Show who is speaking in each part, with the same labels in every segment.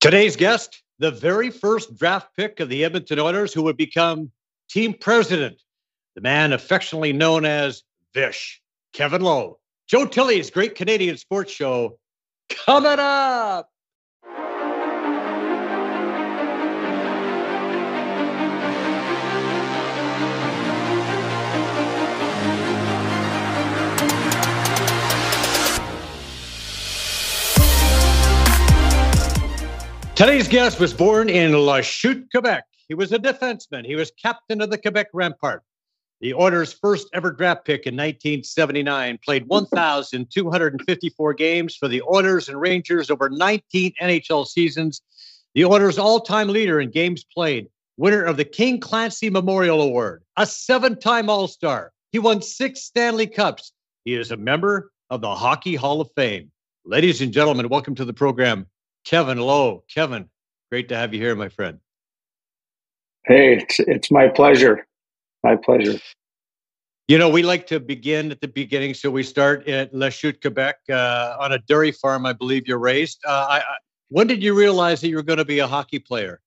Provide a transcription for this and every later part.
Speaker 1: Today's guest, the very first draft pick of the Edmonton Oilers, who would become team president, the man affectionately known as Vish, Kevin Lowe. Joe Tilley's Great Canadian Sports Show coming up. Today's guest was born in Lachute, Quebec. He was a defenseman. He was captain of the Quebec Rempart. The Oilers' first ever draft pick in 1979 played 1,254 games for the Oilers and Rangers over 19 NHL seasons. The Oilers' all time leader in games played, winner of the King Clancy Memorial Award, a seven time All Star. He won six Stanley Cups. He is a member of the Hockey Hall of Fame. Ladies and gentlemen, welcome to the program, Kevin Lowe. Kevin, great to have you here, my friend.
Speaker 2: Hey, it's, it's my pleasure. My pleasure.
Speaker 1: You know, we like to begin at the beginning, so we start at Lachute, Quebec, uh, on a dairy farm. I believe you're raised. Uh, I, I, when did you realize that you were going to be a hockey player?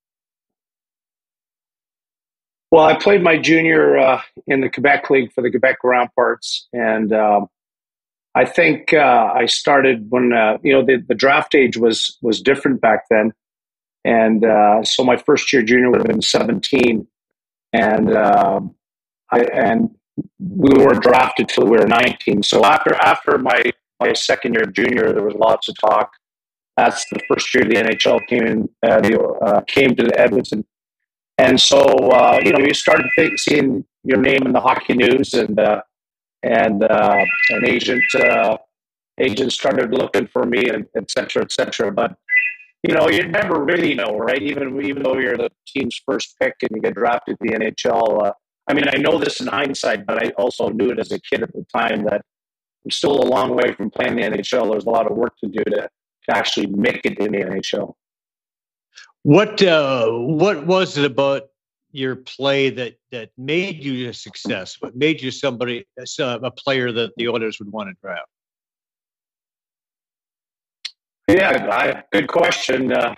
Speaker 2: Well, I played my junior uh, in the Quebec League for the Quebec Remparts, and um, I think uh, I started when uh, you know the, the, draft age was was different back then, and uh, so my first year junior would have been seventeen, and um, I and we weren't drafted till we were nineteen. So after after my my second year junior, there was lots of talk. That's the first year the NHL came in, uh, the, uh, came to Edmonton, and so uh, you know you started seeing your name in the hockey news and and uh, an agent uh, started looking for me, and et cetera, et cetera. But you know, you never really know, right? Even even though you're the team's first pick and you get drafted to the NHL. Uh, I mean, I know this in hindsight, but I also knew it as a kid at the time that I'm still a long way from playing the NHL. There's a lot of work to do to, to actually make it in the NHL.
Speaker 1: What uh, what was it about your play that that made you a success? What made you somebody a player that the Oilers would want to draft?
Speaker 2: Yeah, I, good question. Uh,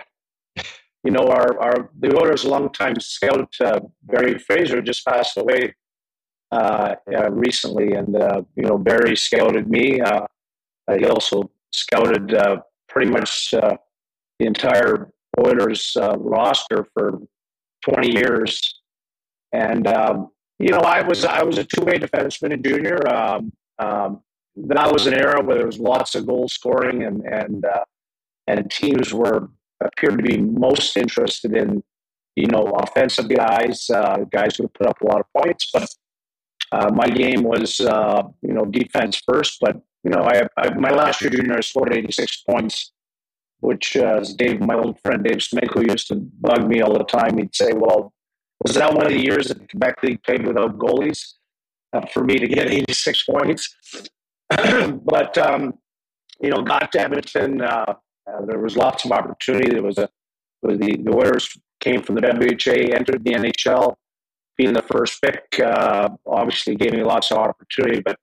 Speaker 2: you know, our, our the Oilers' longtime scout uh, Barry Fraser just passed away uh, uh recently, and uh, you know Barry scouted me. Uh, he also scouted pretty much the entire Oilers roster for 20 years. And, um, you know, I was, I was a two way defenseman in junior. Um, um, that was an era where there was lots of goal scoring and, and, uh, and teams were appeared to be most interested in, you know, offensive guys, uh, guys who put up a lot of points. But uh, my game was, uh, you know, defense first. But you know, I, I, my last year junior, I scored 86 points which uh, Dave, my old friend Dave Smith, who used to bug me all the time, he'd say, "Well, was that one of the years that the Quebec League played without goalies uh, for me to get 86 points?" but um, you know, got to Edmonton. Uh, uh, there was lots of opportunity. There was a was the the Oilers came from the WHA, entered the NHL, being the first pick. Uh, obviously, gave me lots of opportunity, but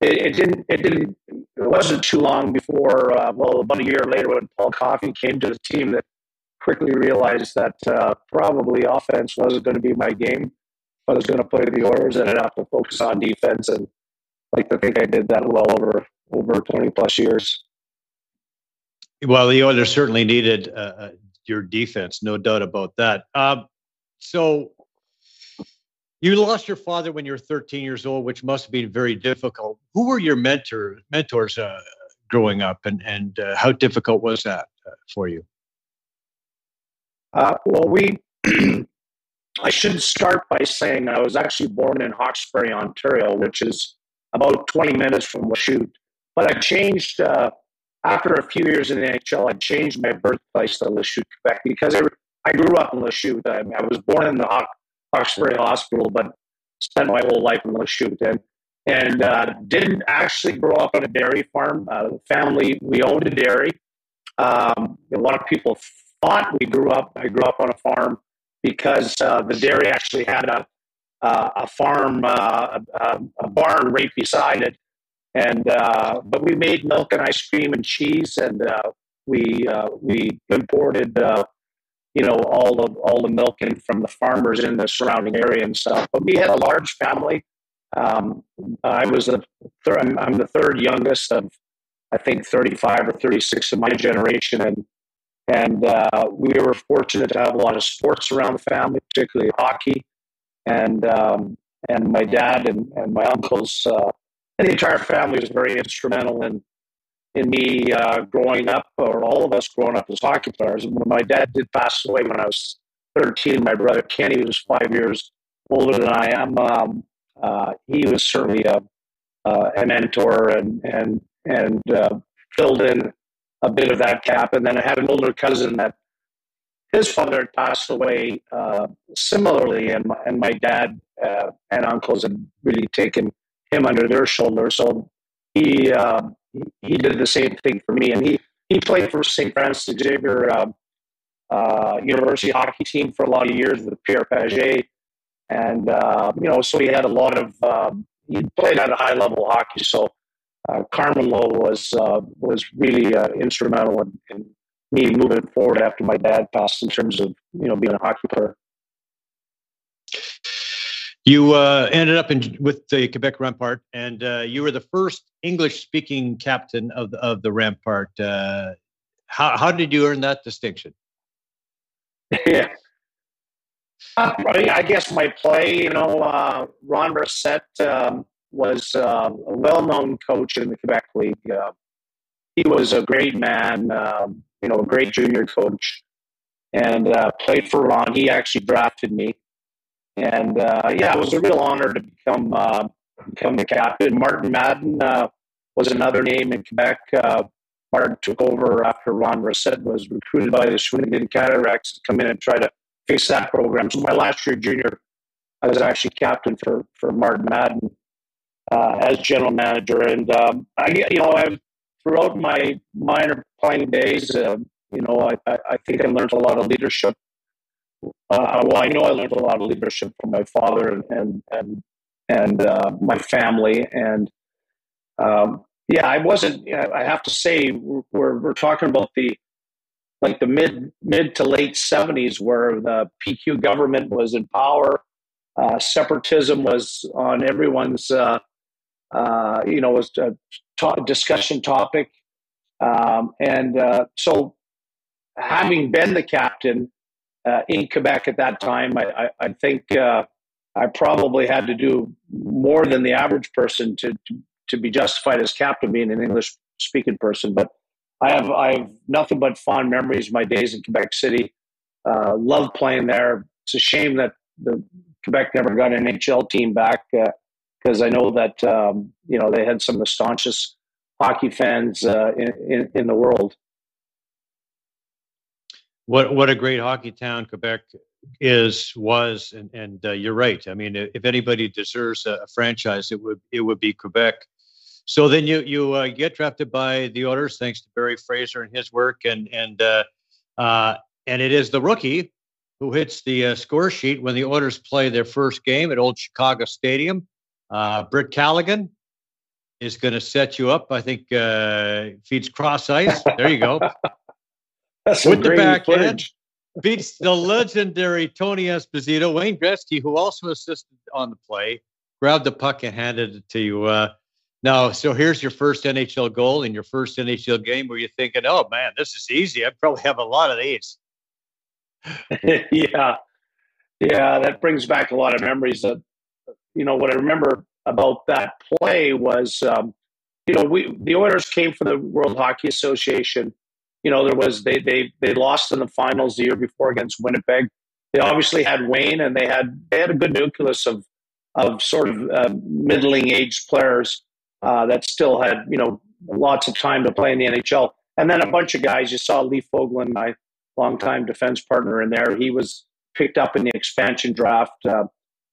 Speaker 2: it, it, didn't it didn't it wasn't too long before uh, well about a year later when Paul Coffey came to the team that quickly realized that uh, probably offense wasn't going to be my game. I was going to play the Oilers and I'd have to focus on defense and like to think I did that well over over twenty plus years.
Speaker 1: Well, the Oilers certainly needed uh, uh your defense, no doubt about that. Um, so you lost your father when you were 13 years old, which must have been very difficult. Who were your mentor mentors uh, growing up, and and uh, how difficult was that uh, for you?
Speaker 2: Uh, well, we. I should start by saying I was actually born in Hawkesbury, Ontario, which is about 20 minutes from Lachute. But I changed uh, after a few years in the NHL. I changed my birthplace to Lachute, Quebec, because I, I grew up in Lachute. I, I was born in the Hawkesbury Hospital, but spent my whole life in Lachute and and uh, didn't actually grow up on a dairy farm. Uh, family, we owned a dairy. Um, a lot of people thought we grew up. I grew up on a farm because uh, the dairy actually had a uh, a farm, uh, a, a, barn right beside it, and uh, but we made milk and ice cream and cheese, and we uh, we imported uh, you know all the all the milk in from the farmers in the surrounding area and stuff. But we had a large family. Um, I was the third. I'm, I'm, the third youngest of I think 35 or 36 of my generation, and and uh, we were fortunate to have a lot of sports around the family, particularly hockey, and um, and my dad and, and my uncles uh, and the entire family was very instrumental in in me uh, growing up, or all of us growing up as hockey players. When my dad did pass away when I was 13, my brother Kenny was five years older than I am. Um, uh, he was certainly a, uh, a mentor and and and uh, filled in a bit of that gap. And then I had an older cousin that his father had passed away uh, similarly, and my, and my dad uh, and uncles had really taken him under their shoulder. So he he did the same thing for me, and he he played for St. Francis Xavier uh, uh, University hockey team for a lot of years with Pierre Pagé, and uh, you know, so he had a lot of um, he played at a high level hockey. So uh, Carmen Lowe was uh, was really uh, instrumental in, in me moving forward after my dad passed in terms of you know being a hockey player.
Speaker 1: You uh, ended up in, with the Quebec Rempart, and uh, you were the first English-speaking captain of the, of the Rempart. Uh, how, how did you earn that distinction?
Speaker 2: Yeah, uh, I guess my play. You know, uh, Ron Brissett um, was uh, a well-known coach in the Quebec League. he was a great man. Um, you know, a great junior coach, and played for Ron. He actually drafted me and uh, yeah, it was a real honor to become uh, become the captain. Martin Madden uh, was another name in Quebec. Martin took over after Ron Brissett was recruited by the Shawinigan Cataracts to come in and try to fix that program. So my last year junior, I was actually captain for for Martin Madden uh, as general manager, and um, I you know I throughout my minor playing days, uh, you know I, I think I learned a lot of leadership uh, well, I know I learned a lot of leadership from my father and and and, uh, my family, and um, yeah, I wasn't. I have to say, we're we're talking about the like the mid mid to late seventies, where the PQ government was in power. Uh, separatism was on everyone's, uh, uh, you know, was a to- discussion topic, um, and uh, so having been the captain uh, in Quebec at that time. I, I, I think uh, I probably had to do more than the average person to, to, to be justified as captain, being an English speaking person. But I have I have nothing but fond memories of my days in Quebec City. Uh, love playing there. It's a shame that the Quebec never got an NHL team back because uh, I know that um, you know they had some of the staunchest hockey fans uh, in, in, in the world.
Speaker 1: What what a great hockey town Quebec is was and and uh, you're right. I mean, if anybody deserves a, franchise, it would it would be Quebec. So then you you uh, get drafted by the Oilers thanks to Barry Fraser and his work, and and uh, uh and it is the rookie who hits the uh, score sheet when the Oilers play their first game at Old Chicago Stadium. Uh, Brett Callighen is going to set you up. I think feeds cross ice. There you go.
Speaker 2: That's with the back backhand.
Speaker 1: Beats the legendary Tony Esposito. Wayne Gretzky, who also assisted on the play, grabbed the puck and handed it to you. Uh, now, so here's your first NHL goal in your first NHL game where you're thinking, oh man, this is easy. I probably have a lot of these.
Speaker 2: yeah. Yeah, that brings back a lot of memories. That, you know, what I remember about that play was, um, you know, we the Oilers came from the World Hockey Association you know, there was they they they lost in the finals the year before against Winnipeg. They obviously had Wayne, and they had they had a good nucleus of of sort of uh, middling aged players uh, that still had you know lots of time to play in the NHL. And then a bunch of guys. You saw Lee Fogolin, my longtime defense partner, in there. He was picked up in the expansion draft uh,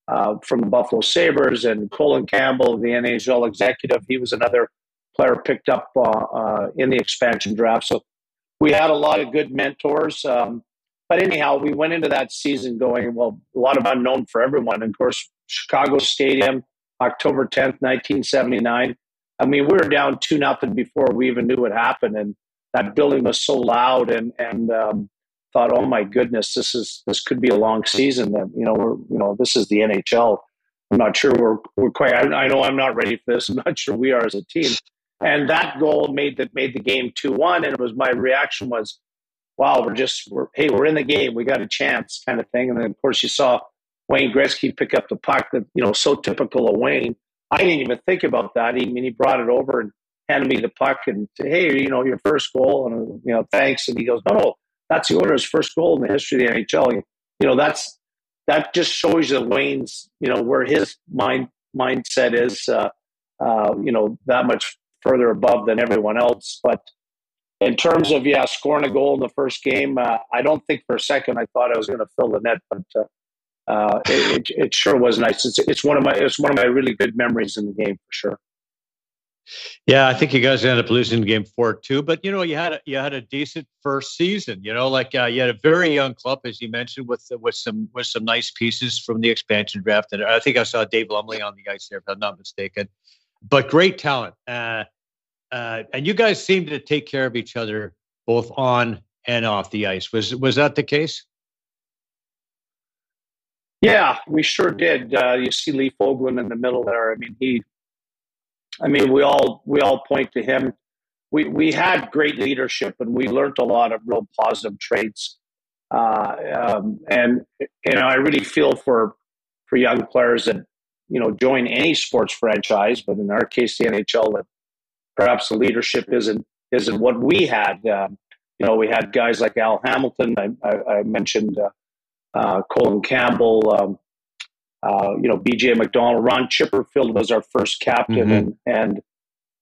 Speaker 2: uh from the Buffalo Sabres, and Colin Campbell, the NHL executive. He was another player picked up uh, uh, in the expansion draft. So we had a lot of good mentors. Um, but anyhow, we went into that season going, well, a lot of unknown for everyone. And of course, Chicago Stadium, October 10th, 1979. I mean, we were down 2 nothing before we even knew what happened. And that building was so loud, and and um, thought, oh my goodness, this is this could be a long season. That you know, we're you know, this is the NHL. I'm not sure we're we're quite. I, I know I'm not ready for this. I'm not sure we are as a team. And that goal made the made the game two one. And it was my reaction was, wow, we're just we're hey, we're in the game. We got a chance, kind of thing. And then of course you saw Wayne Gretzky pick up the puck that, you know, so typical of Wayne. I didn't even think about that. I mean, he brought it over and handed me the puck and said, hey, you know, your first goal. And, you know, thanks. And he goes, no, no, that's the Oilers' first goal in the history of the NHL. You know, that's that just shows you Wayne's, you know, where his mind mindset is, uh, uh, you know, that much further above than everyone else. But in terms of yeah, scoring a goal in the first game, uh, I don't think for a second I thought I was going to fill the net, but uh, uh, it, it, sure was nice. It's, it's one of my it's one of my really good memories in the game for sure.
Speaker 1: Yeah, I think you guys ended up losing game four two, but you know you had a, you had a decent first season. You know, like uh, you had a very young club, as you mentioned, with with some with some nice pieces from the expansion draft, and I think I saw Dave Lumley on the ice there, if I'm not mistaken. But great talent, uh, uh, and you guys seemed to take care of each other both on and off the ice. Was was that the case?
Speaker 2: Yeah, we sure did. Uh, you see Lee Fogolin in the middle there. I mean, he. I mean, we all we all point to him. We we had great leadership, and we learned a lot of real positive traits. Uh, um, and you know, I really feel for for young players that you know join any sports franchise, but in our case, the NHL, that perhaps the leadership isn't isn't what we had. Um, you know, we had guys like Al Hamilton. I, I, I mentioned uh, uh, Colin Campbell. Um, uh, you know, B.J. MacDonald, Ron Chipperfield was our first captain, mm-hmm. and and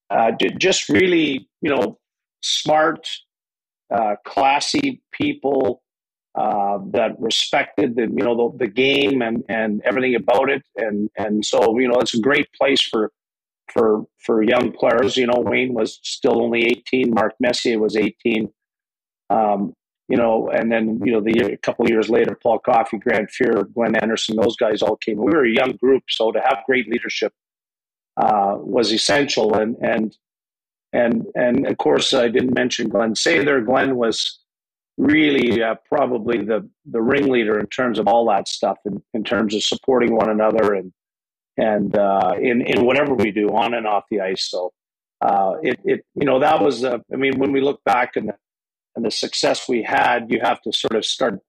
Speaker 2: uh, just really, you know, smart, uh, classy people uh, that respected the you know the, the game and and everything about it, and and so you know it's a great place for for for young players. You know, Wayne was still only 18. Mark Messier was 18. Um, you know, and then you know the a couple years later, Paul Coffey, Grant Fuhr Glenn Anderson, those guys all came. We were a young group, so to have great leadership uh, was essential. And and and and of course, I didn't mention Glenn Sather. Glenn was really uh, probably the the ringleader in terms of all that stuff, in, in terms of supporting one another and and uh, in in whatever we do on and off the ice. So uh, it it you know that was uh, I mean when we look back and the, and the success we had, you have to sort of start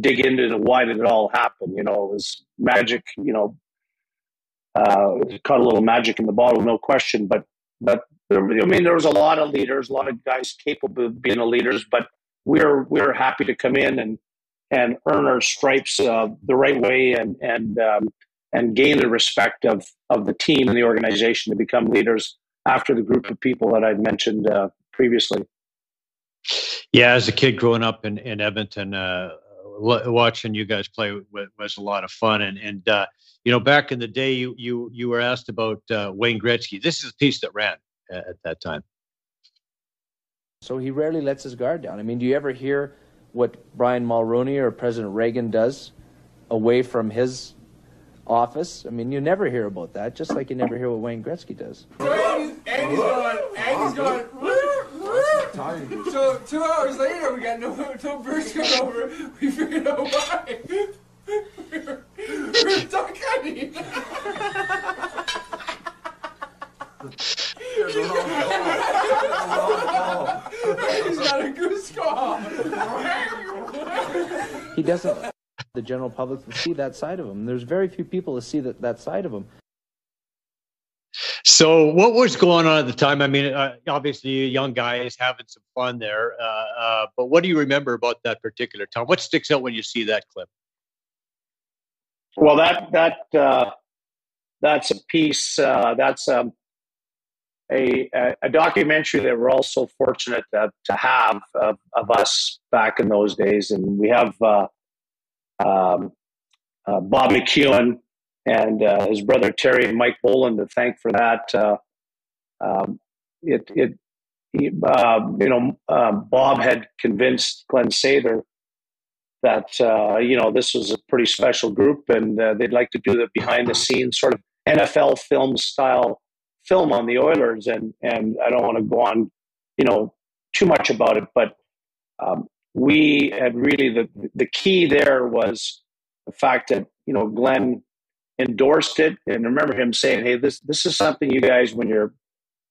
Speaker 2: dig into the why did it all happen. You know, it was magic. You know, uh, caught a little magic in the bottle, no question. But but I mean, there was a lot of leaders, a lot of guys capable of being a leaders, but we're we're happy to come in and and earn our stripes uh, the right way and and um, and gain the respect of of the team and the organization to become leaders after the group of people that I'd mentioned uh, previously.
Speaker 1: Yeah, as a kid growing up in in Edmonton, uh, watching you guys play was a lot of fun. And and uh, you know, back in the day, you you you were asked about uh, Wayne Gretzky. This is a piece that ran at that time.
Speaker 3: So he rarely lets his guard down. I mean, do you ever hear what Brian Mulroney or President Reagan does away from his office. I mean, you never hear about that, just like you never hear what Wayne Gretzky does.
Speaker 4: Andy's, Andy's going, Andy's going, so two hours later, we got no, no birds coming over. We figured out why. we were, we were duck hunting. He's got a goose call.
Speaker 3: he doesn't the general public to see that side of him. There's very few people to see that, that side of him.
Speaker 1: So, what was going on at the time? I mean, uh, obviously, a young guy is having some fun there. Uh, uh, but what do you remember about that particular time? What sticks out when you see that clip?
Speaker 2: Well, that that uh, that's a piece. Uh, that's um, a a documentary that we're all so fortunate to, to have of, of, us back in those days, and we have uh, um, uh, Bob McKeown and uh, his brother Terry and Mike Boland to thank for that. Uh, um, it, it, he, um, you know, um, Bob had convinced Glenn Sather that uh, you know this was a pretty special group, and uh, they'd like to do the behind the scenes sort of NFL film style film on the Oilers. And and I don't want to go on, you know, too much about it, but um, we had really the the key there was the fact that you know Glenn endorsed it, and I remember him saying, "Hey, this this is something you guys when you're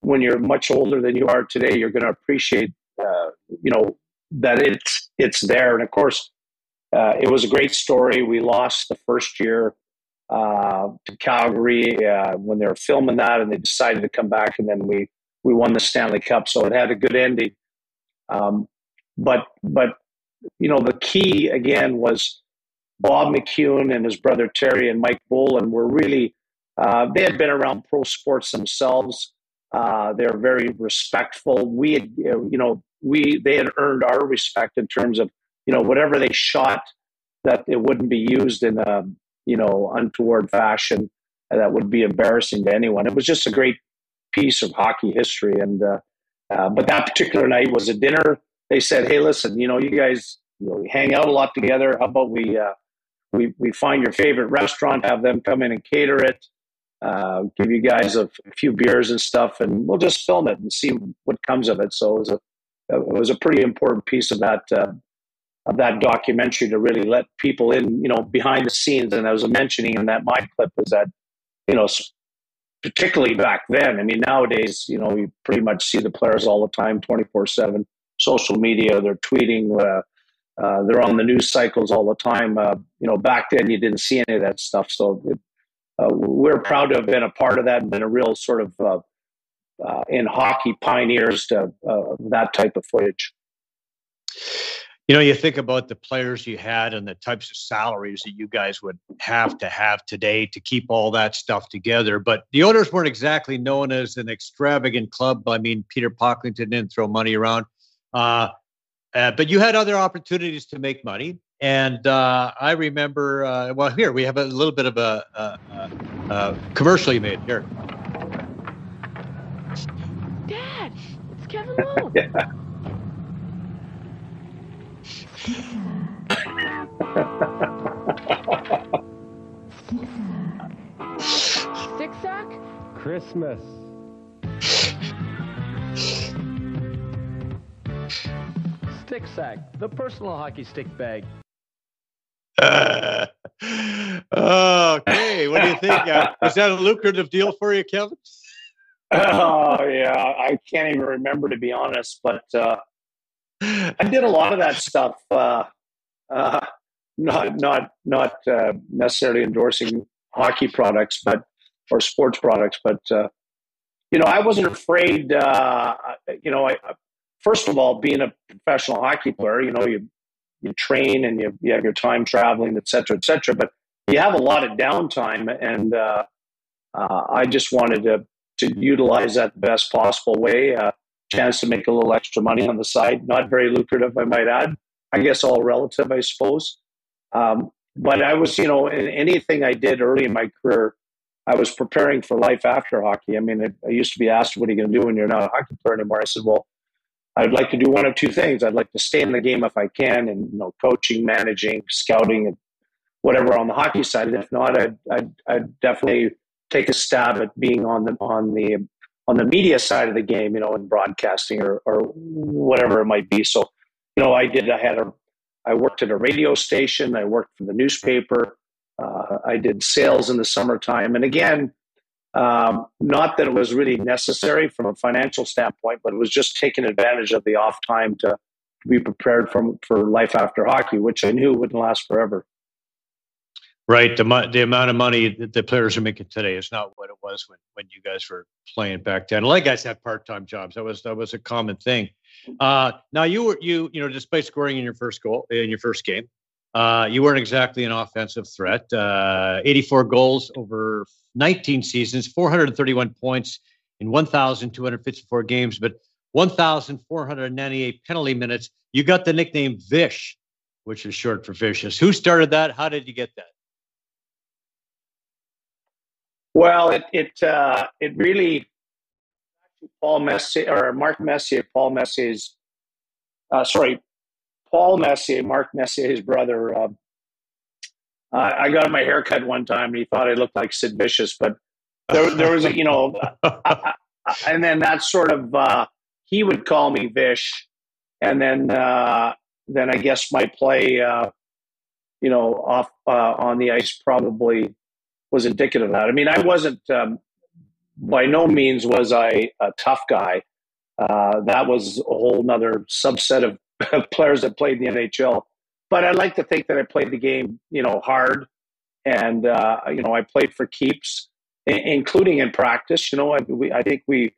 Speaker 2: when you're much older than you are today, you're going to appreciate, uh, you know, that it's it's there." And of course, uh, it was a great story. We lost the first year uh, to Calgary uh, when they were filming that, and they decided to come back, and then we we won the Stanley Cup, so it had a good ending. Um, but but you know the key again was Bob McKeown and his brother Terry and Mike Boland were really uh, they had been around pro sports themselves. Uh, they're very respectful. We had you know we they had earned our respect in terms of you know whatever they shot that it wouldn't be used in a you know untoward fashion that would be embarrassing to anyone. It was just a great piece of hockey history. And uh, uh, but that particular night was a dinner. They said, "Hey, listen, you know, you guys you know, hang out a lot together. How about we uh, we we find your favorite restaurant, have them come in and cater it, uh, give you guys a, a, few beers and stuff, and we'll just film it and see what comes of it." So it was a it was a pretty important piece of that uh, of that documentary to really let people in, you know, behind the scenes. And I was mentioning in that my clip was that, you know, particularly back then. I mean, nowadays, you know, you pretty much see the players all the time, 24 7, social media, they're tweeting, uh, uh, they're on the news cycles all the time. Uh, you know, back then you didn't see any of that stuff. So uh, we're proud to have been a part of that and been a real sort of uh, uh, in hockey pioneers to that type of footage.
Speaker 1: You know, you think about the players you had and the types of salaries that you guys would have to have today to keep all that stuff together. But the owners weren't exactly known as an extravagant club. I mean, Peter Pocklington didn't throw money around. Uh, uh, but you had other opportunities to make money. And uh, I remember, uh, well, here we have a little bit of a, a, a commercial you made here.
Speaker 5: Dad, it's Kevin Lowe.
Speaker 2: yeah.
Speaker 5: Stick sack?
Speaker 6: Christmas. Stick sack, the personal hockey stick bag.
Speaker 1: Uh, okay, what do you think? Uh, is that a lucrative deal for you, Kevin?
Speaker 2: Oh yeah, I can't even remember to be honest, but uh, I did a lot of that stuff. Uh, uh, not not not uh, necessarily endorsing hockey products, but or sports products, but uh, you know, I wasn't afraid. Uh, you know, I, first of all, being a professional hockey player, you know, you you train and you, you have your time traveling, et cetera, et cetera. But you have a lot of downtime, and uh, I just wanted to to utilize that the best possible way chance to make a little extra money on the side. Not very lucrative, I might add. I guess all relative, I suppose. Um, but I was, you know, in anything I did early in my career, I was preparing for life after hockey. I mean, I used to be asked, "What are you going to do when you're not a hockey player anymore?" I said, "Well, I'd like to do one of two things. I'd like to stay in the game if I can, and you know, coaching, managing, scouting, and whatever on the hockey side. And if not, I'd, I'd, I'd definitely take a stab at being on the on the on the media side of the game, you know, in broadcasting or, or whatever it might be. So, you know, I did, I had a, I worked at a radio station, I worked for the newspaper, uh, I did sales in the summertime. And again, um, not that it was really necessary from a financial standpoint, but it was just taking advantage of the off time to, to be prepared for, for life after hockey, which I knew wouldn't last forever.
Speaker 1: Right. The, the amount of money that the players are making today is not what was when, when you guys were playing back then. A lot of guys had part time jobs. That was that was a common thing. Uh, now you were you you know despite scoring in your first goal in your first game, uh, you weren't exactly an offensive threat. Uh, 84 goals over 19 seasons, 431 points in 1,254 games, but 1,498 penalty minutes. You got the nickname Vish, which is short for vicious. Who started that? How did you get that?
Speaker 2: Well, it it uh, it really Paul Messier or Mark Messier, Paul Messier's uh, sorry, Paul Messier, Mark Messier, his brother. Uh, I got my hair cut one time, and he thought I looked like Sid Vicious, but there, there was a, you know, and then that sort of uh, he would call me Vish, and then uh, then I guess my play, uh, you know, off uh, on the ice probably was indicative of that. I mean, I wasn't um, by no means was I a tough guy. Uh, that was a whole other subset of players that played in the NHL. But I like to think that I played the game, you know, hard, and uh, you know, I played for keeps, including in practice. You know, I, we, I think we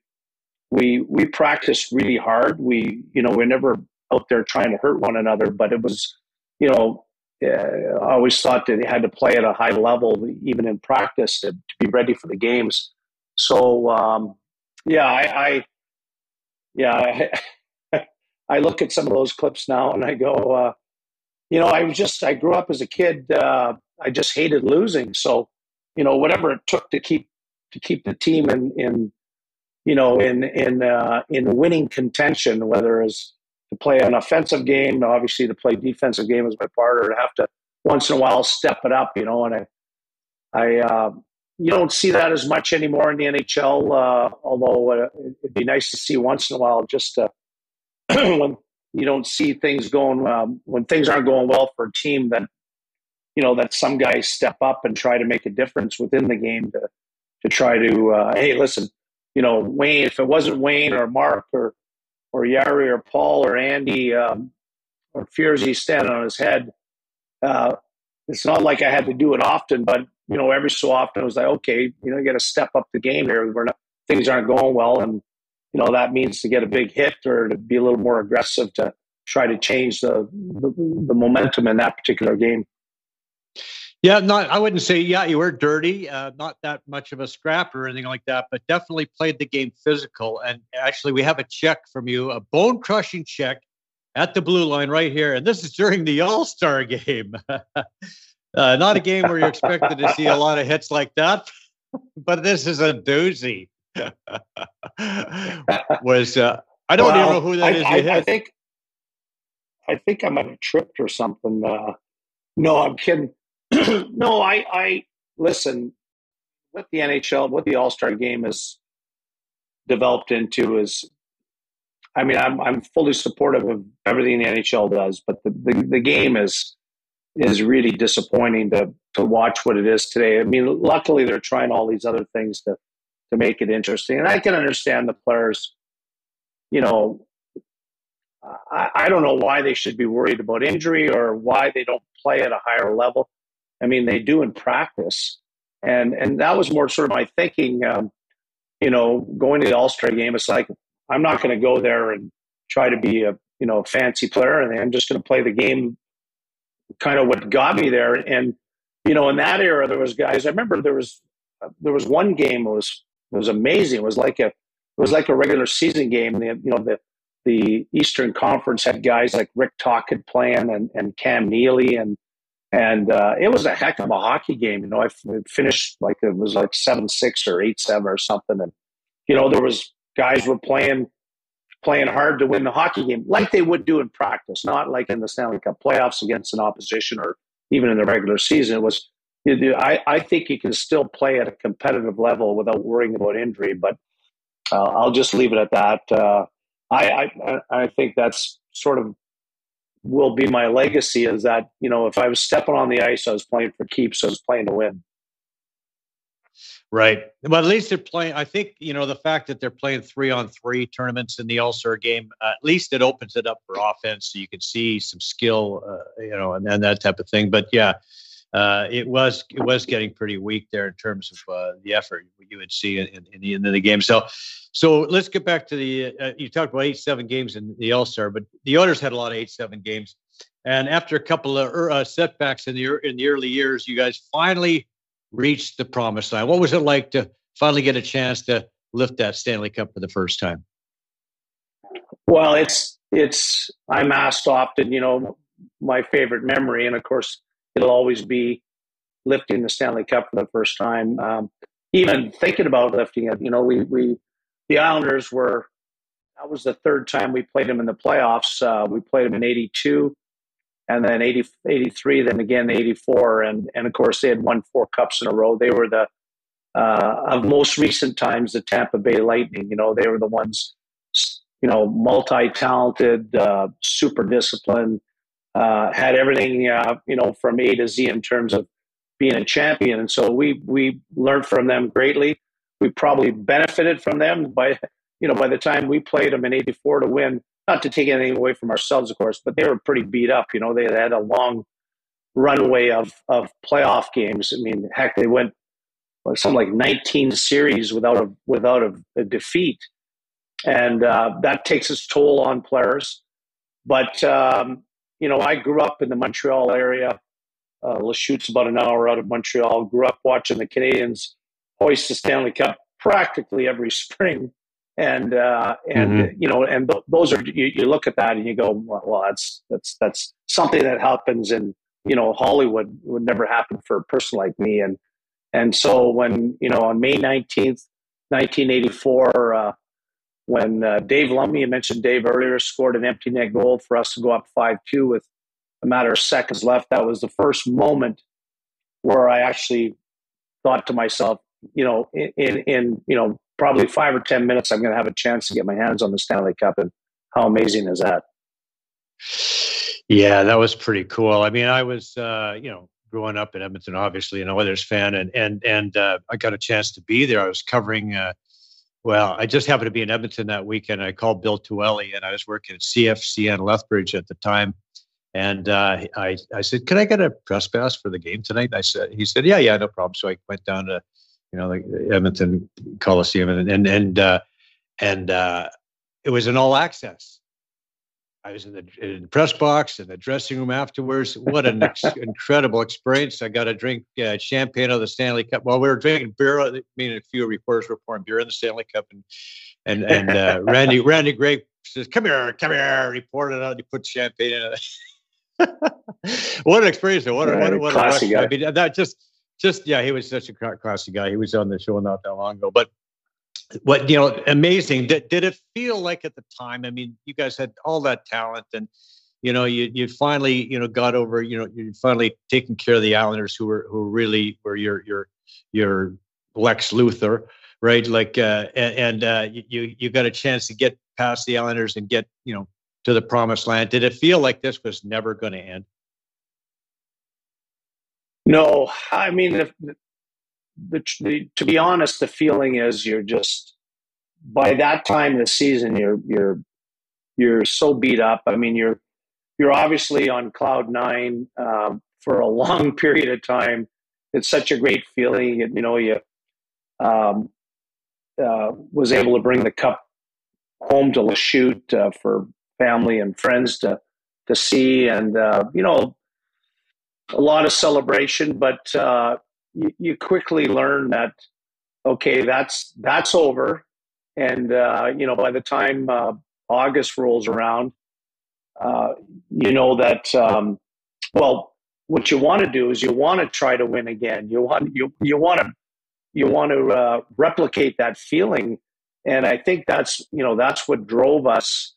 Speaker 2: we we practiced really hard. We you know we're never out there trying to hurt one another, but it was you know uh, I always thought that they had to play at a high level even in practice to, to be ready for the games. So um, yeah, I, I yeah I, I, look at some of those clips now and I go, uh, you know, I was just I grew up as a kid. Uh, I just hated losing, so you know whatever it took to keep to keep the team in in you know, in in uh, in winning contention, whether it's to play an offensive game, obviously to play defensive game as my partner, to have to once in a while step it up, you know. And I, I uh, you don't see that as much anymore in the NHL. Uh, although uh, it'd be nice to see once in a while, just to, when you don't see things going um, when things aren't going well for a team that you know that some guys step up and try to make a difference within the game to to try to uh, hey listen you know, Wayne, if it wasn't Wayne or Mark or or Jari or Paul or Andy um, or Fierzy standing on his head, uh, it's not like I had to do it often, but you know, every so often it was like, okay, you know, you got to step up the game here. We're not, things aren't going well, and you know that means to get a big hit or to be a little more aggressive to try to change the, the, the momentum in that particular game.
Speaker 1: Yeah, not I wouldn't say yeah you were dirty, uh, not that much of a scrap or anything like that, but definitely played the game physical. And actually, we have a check from you, a bone crushing check at the blue line right here, and this is during the All Star game. uh, not a game where you're expected to see a lot of hits like that, but this is a doozy. Was uh, I don't well, even know who that
Speaker 2: I,
Speaker 1: is.
Speaker 2: I, I, think I think I might have tripped or something. Uh, no, I'm kidding. no, I, I listen. What the NHL, what the All Star Game has developed into is, I mean, I'm I'm fully supportive of everything the NHL does, but the, the, the game is is really disappointing to to watch what it is today. I mean, luckily they're trying all these other things to to make it interesting, and I can understand the players. You know, I, I don't know why they should be worried about injury or why they don't play at a higher level. I mean, they do in practice, and and that was more sort of my thinking. Um, you know, going to the All Star game, it's like I'm not going to go there and try to be a you know fancy player, and I'm just going to play the game. Kind of what got me there, and you know, in that era, there was guys. I remember there was there was one game was was amazing. It was like a it was like a regular season game. The, you know, the the Eastern Conference had guys like Rick Tocchet playing and, and Cam Neely and and uh, it was a heck of a hockey game. You know, I finished like it was like seven six or eight seven or something, and you know there was guys were playing playing hard to win the hockey game, like they would do in practice, not like in the Stanley Cup playoffs against an opposition or even in the regular season. It was. I, I think you can still play at a competitive level without worrying about injury, but uh, I'll just leave it at that. Uh, I, I I think that's sort of will be my legacy is that you know if I was stepping on the ice, I was playing for keeps. I was playing to win.
Speaker 1: Right. Well, at least they're playing. I think you know the fact that they're playing three on three tournaments in the All Star game. Uh, at least it opens it up for offense, so you can see some skill, uh, you know, and, and that type of thing. But yeah, uh, it was it was getting pretty weak there in terms of uh, the effort you would see in, in, the end of the game. So, so let's get back to the. Uh, you talked about eight seven games in the All Star, but the Oilers had a lot of eight seven games, and after a couple of uh, setbacks in the in the early years, you guys finally reached the promised line. What was it like to finally get a chance to lift that Stanley Cup for the first time?
Speaker 2: Well, it's it's I'm asked often, you know, my favorite memory, and of course it'll always be lifting the Stanley Cup for the first time. Um, even thinking about lifting it, you know, we we the Islanders were that was the third time we played them in the playoffs. Uh, we played them in '82, and then 80, 83, then again 84, and and of course they had won four cups in a row. They were the uh, of most recent times the Tampa Bay Lightning. You know, they were the ones you know, multi-talented, uh, super disciplined, uh, had everything, uh, you know, from A to Z in terms of being a champion. And so we we learned from them greatly. We probably benefited from them by, you know, by the time we played them in '84 to win. Not to take anything away from ourselves, of course, but they were pretty beat up. You know, they had a long runway of of playoff games. I mean, heck, they went something like 19 series without a without a, a defeat, and uh, that takes its toll on players. But um, you know, I grew up in the Montreal area. Uh, Lachutes about an hour out of Montreal. Grew up watching the Canadiens hoist the Stanley Cup practically every spring, and uh, and mm-hmm. you know, and th- those are you, you, look at that and you go, well, well, that's that's that's something that happens in you know Hollywood would never happen for a person like me, and and so when, you know, on May 19th, 1984, uh, when uh, Dave Lumley, you mentioned Dave earlier, scored an empty net goal for us to go up 5 2 with a matter of seconds left, that was the first moment where I actually thought to myself, you know, in, in, in you know, probably five or 10 minutes, I'm going to have a chance to get my hands on the Stanley Cup. And how amazing is that?
Speaker 1: Yeah, that was pretty cool. I mean, I was, uh, you know, growing up in Edmonton, obviously an Oilers fan, and and and uh, I got a chance to be there. I was covering. Uh, well, I just happened to be in Edmonton that weekend. I called Bill Tuele, and I was working at CFCN Lethbridge at the time. And uh, I, I said, "Can I get a press pass for the game tonight?" I said, "He said, yeah, yeah, no problem." So I went down to, you know, the Edmonton Coliseum, and and and uh, and uh, it was an all access. I was in the, in the, press box in the dressing room afterwards. What an ex- incredible experience! I got to drink uh, champagne out of the Stanley Cup while we were drinking beer. I mean, a few reporters were pouring beer in the Stanley Cup, and and and uh, Randy Randy Gregg says, "Come here, come here." He poured it out. He put champagne in it. what an experience! What a, what a, what a. I mean, that just just yeah, he was such a classy guy. He was on the show not that long ago, but what you know amazing. Did, did it feel like at the time i mean you guys had all that talent and you know you you finally you know got over you know you finally taking care of the islanders who were who really were your your your lex luthor right? Like uh and, and uh you you got a chance to get past the islanders and get you know to the promised land. Did it feel like this was never going to end?
Speaker 2: No i mean the, the, the, to be honest, the feeling is you're just by that time of the season you're you're you're so beat up. I mean, you're you're obviously on cloud nine um, for a long period of time. It's such a great feeling. You know, you um, uh, was able to bring the cup home to Lachute uh, for family and friends to to see, and uh, you know, a lot of celebration. But uh, you, you quickly learn that okay, that's that's over, and uh, you know by the time uh, August rolls around, uh, you know that um, well, what you want to do is you want to try to win again. You want you you want to you want to uh, replicate that feeling, and I think that's you know that's what drove us,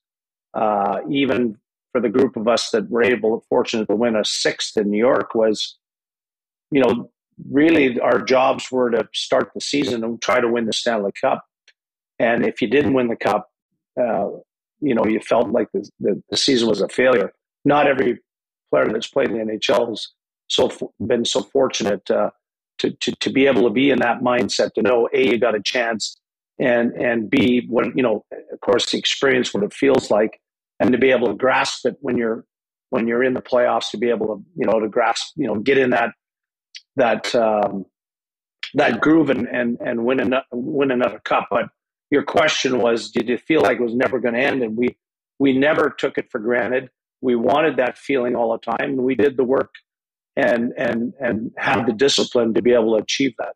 Speaker 2: uh, even for the group of us that were able, fortunate to win a sixth in New York was, you know, really our jobs were to start the season and try to win the Stanley Cup. And if you didn't win the cup, uh, you know, you felt like the, the, the, season was a failure. Not every player that's played in the NHL has so been so fortunate uh, to, to to be able to be in that mindset to know a you got a chance and and b what you know of course the experience what it feels like and to be able to grasp it when you're when you're in the playoffs to be able to you know to grasp you know get in that that um, that groove and and and win another win another cup. But your question was, did you feel like it was never going to end? And we we never took it for granted. We wanted that feeling all the time, and we did the work and and and had the discipline to be able to achieve that.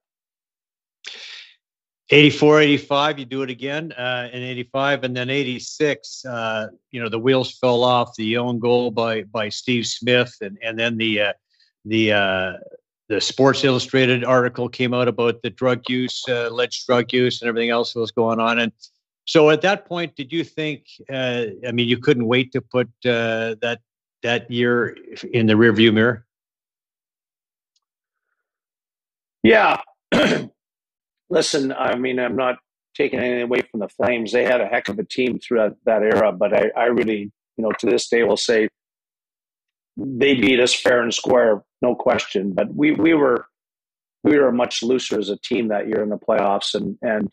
Speaker 1: 84 85 you do it again uh, in 85 and then 86 uh, you know the wheels fell off the own goal by by steve smith and and then the uh, the uh, the Sports Illustrated article came out about the drug use, uh, alleged drug use, and everything else that was going on. And so, at that point, did you think? Uh, I mean, you couldn't wait to put uh, that that year in the rearview mirror.
Speaker 2: Yeah. Listen, I mean, I'm not taking anything away from the Flames. They had a heck of a team throughout that, era, but I, I really, you know, to this day will say they beat us fair and square, no question. But we we were we were much looser as a team that year in the playoffs, and and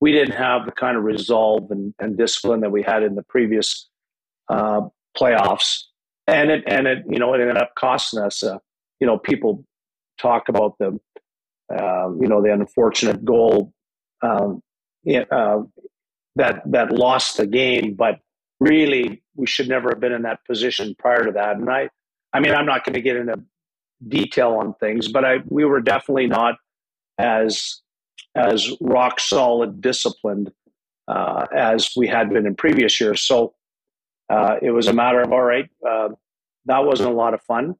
Speaker 2: we didn't have the kind of resolve and, and discipline that we had in the previous uh, playoffs, and it and it you know it ended up costing us. Uh, you know, people talk about the uh, you know the unfortunate goal um, uh, that that lost the game, but really we should never have been in that position prior to that. And I, I mean, I'm not going to get into detail on things, but I we were definitely not as as rock solid disciplined uh, as we had been in previous years. So uh, it was a matter of all right, uh, that wasn't a lot of fun,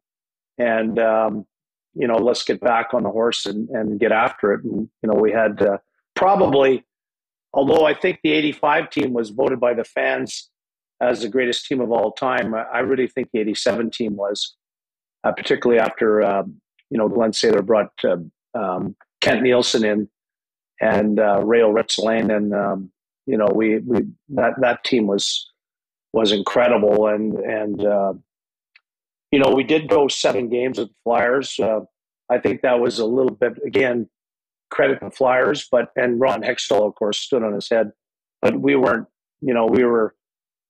Speaker 2: and um, you know let's get back on the horse and, and get after it. And you know we had uh, probably, although I think the '85 team was voted by the fans as the greatest team of all time, I really think the '87 team was, uh, particularly after um, you know Glenn Sather brought uh, um, Kent Nilsson in and uh, Ruotsalainen, and um, you know we we that that team was was incredible, and and uh, you know we did go seven games with the Flyers. Uh, I think that was a little bit again credit the Flyers, but and Ron Hextall of course stood on his head, but we weren't. You know we were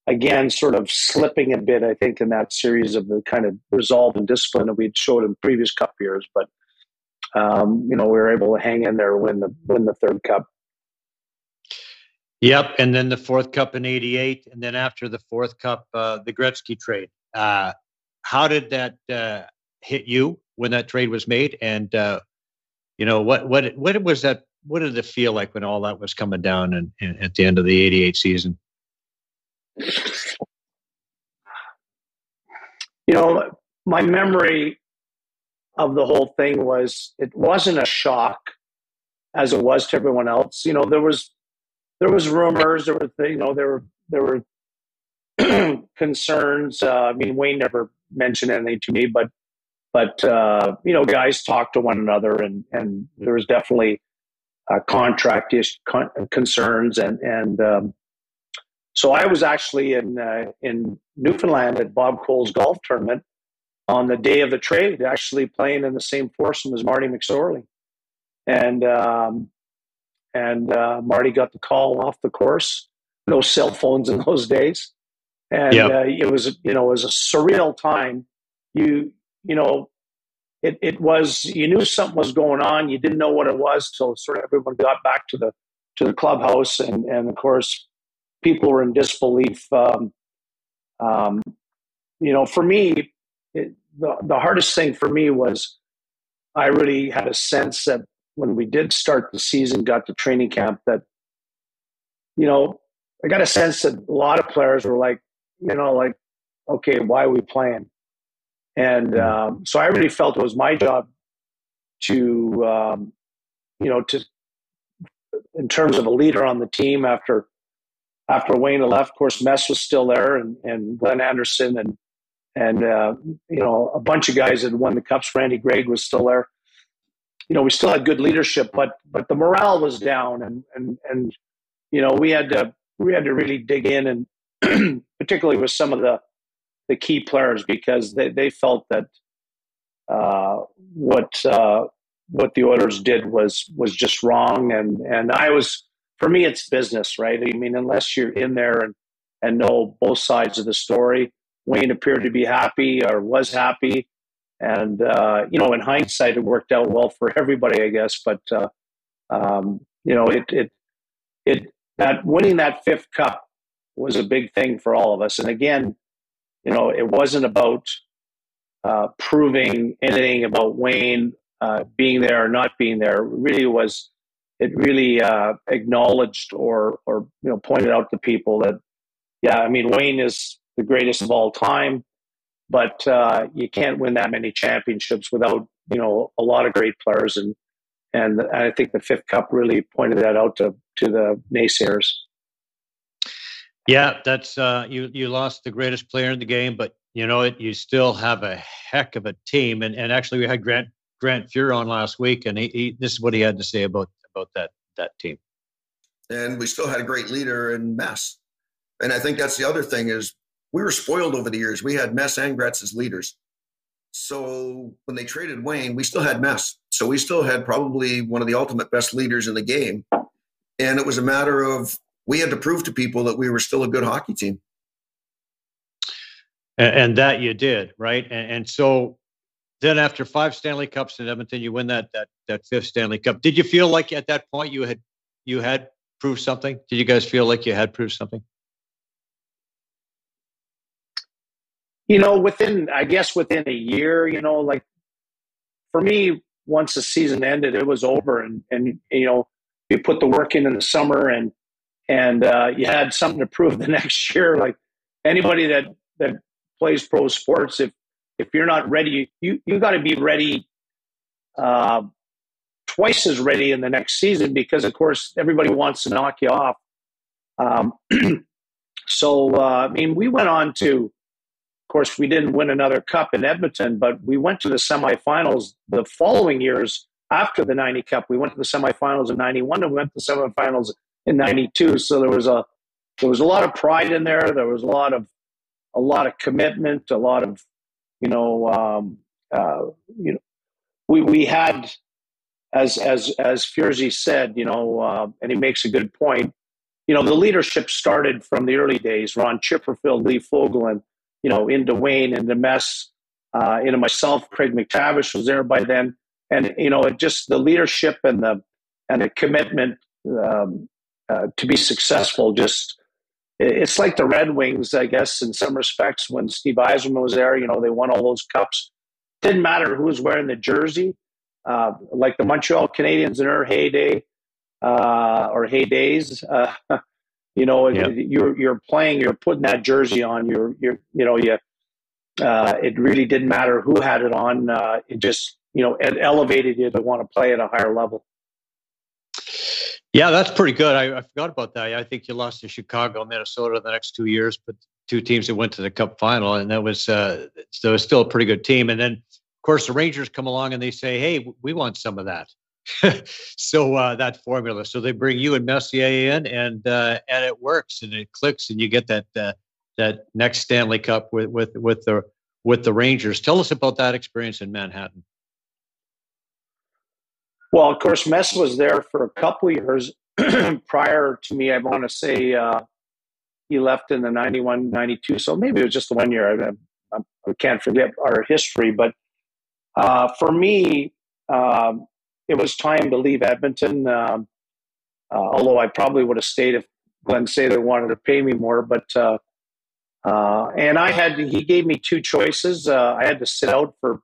Speaker 2: again sort of slipping a bit. I think in that series of the kind of resolve and discipline that we'd showed in previous Cup years, but um, you know, we were able to hang in there, win the win the third cup.
Speaker 1: Yep, and then the fourth cup in '88, and then after the fourth cup, uh, the Gretzky trade. Uh, how did that uh, hit you when that trade was made? And uh, you know, what what what was that? What did it feel like when all that was coming down and, and at the end of the '88 season?
Speaker 2: You know, my memory of the whole thing was it wasn't a shock as it was to everyone else. You know, there was there was rumors, there were you know there were there were concerns. Uh, I mean, Wayne never mentioned anything to me, but but uh, you know, guys talked to one another, and and there was definitely uh, contract ish con- concerns, and and um, so I was actually in uh, in Newfoundland at Bob Cole's golf tournament on the day of the trade, actually playing in the same foursome as Marty McSorley. And um, and uh, Marty got the call off the course. No cell phones in those days, and yep. uh, it was you know it was a surreal time. You you know it it was you knew something was going on. You didn't know what it was till sort of everyone got back to the to the clubhouse, and and of course people were in disbelief. Um, um, you know, for me, it, the, the hardest thing for me was I really had a sense that when we did start the season, got to training camp, that, you know, I got a sense that a lot of players were like, you know, like, okay, why are we playing? And mm-hmm. um, so I really felt it was my job to, um, you know, to, in terms of a leader on the team after after Wayne left, of course, Mess was still there, and, and Glenn Anderson and and uh, you know a bunch of guys that won the cups. Randy Gregg was still there. You know, we still had good leadership, but but the morale was down, and and and you know we had to we had to really dig in, and particularly with some of the the key players because they they felt that uh, what uh, what the Oilers did was was just wrong, and and I was for me it's business, right? I mean, unless you're in there and and know both sides of the story Wayne appeared to be happy or was happy. And, uh, you know, in hindsight, it worked out well for everybody, I guess. But, uh, um, you know, it, it, it, that winning that fifth cup was a big thing for all of us. And again, you know, it wasn't about uh, proving anything about Wayne uh, being there or not being there. It really was, it really uh, acknowledged or, or, you know, pointed out to people that, yeah, I mean, Wayne is the greatest of all time. But uh, you can't win that many championships without you know a lot of great players, and and I think the fifth cup really pointed that out to to the naysayers.
Speaker 1: Yeah, that's uh, you. You lost the greatest player in the game, but you know it. You still have a heck of a team, and and actually we had Grant Grant Fuhr on last week, and he, he, this is what he had to say about about that that team.
Speaker 7: and we still had a great leader in Mess. And I think that's the other thing is we were spoiled over the years. We had Mess and Gretz as leaders. So when they traded Wayne, we still had Mess. So we still had probably one of the ultimate best leaders in the game. And it was a matter of we had to prove to people that we were still a good hockey team.
Speaker 1: And, and that you did, right? And, and, so then after five Stanley Cups in Edmonton, you win that that that fifth Stanley Cup. Did you feel like at that point you had you had proved something? Did you guys feel like you had proved something?
Speaker 2: You know, within I guess within a year, you know, like for me, once the season ended, it was over, and and you know, you put the work in in the summer, and and uh, you had something to prove the next year. Like anybody that that plays pro sports, if if you're not ready, you you got to be ready, uh, twice as ready in the next season because of course everybody wants to knock you off. Um, so uh, I mean, we went on to, of course, we didn't win another cup in Edmonton, but we went to the semifinals the following years after the 90 Cup. We went to the semifinals in 91 and we went to the semifinals in 92. So there was a there was a lot of pride in there. There was a lot of a lot of commitment, a lot of you know um, uh, you know we we had as as as Furzy said, you know, uh, and he makes a good point. You know, the leadership started from the early days. Ron Chipperfield, Lee Fogel, and you know, into Wayne, and the Mess, uh, into myself. Craig MacTavish was there by then and you know, it just the leadership and the and the commitment um, uh, to be successful. Just it's like the Red Wings, I guess, in some respects. When Steve Yzerman was there, you know, they won all those cups. Didn't matter who was wearing the jersey. Uh, like the Montreal Canadiens in their heyday uh, or heydays, uh, you know, yeah. you're you're playing, you're putting that jersey on. You're you're you know you. Uh, it really didn't matter who had it on. Uh, it just you know, it elevated you to want to play at a higher level.
Speaker 1: Yeah, that's pretty good. I, I, forgot about that. I think you lost to Chicago, Minnesota the next two years, but two teams that went to the Cup final, and that was uh, so was still a pretty good team. And then, of course, the Rangers come along and they say, "Hey, we want some of that." so uh, that formula. So they bring you and Messier in, and uh, and it works, and it clicks, and you get that uh, that next Stanley Cup with with with the with the Rangers. Tell us about that experience in Manhattan.
Speaker 2: Well, of course, Mess was there for a couple years prior to me. I want to say uh, he left in the 91, 92. So maybe it was just the one year. I, I, I can't forget our history. But uh, for me, um, it was time to leave Edmonton. Um, uh, although I probably would have stayed if Glenn Sather wanted to pay me more. But uh, uh, and I had he gave me two choices. I had to sit out for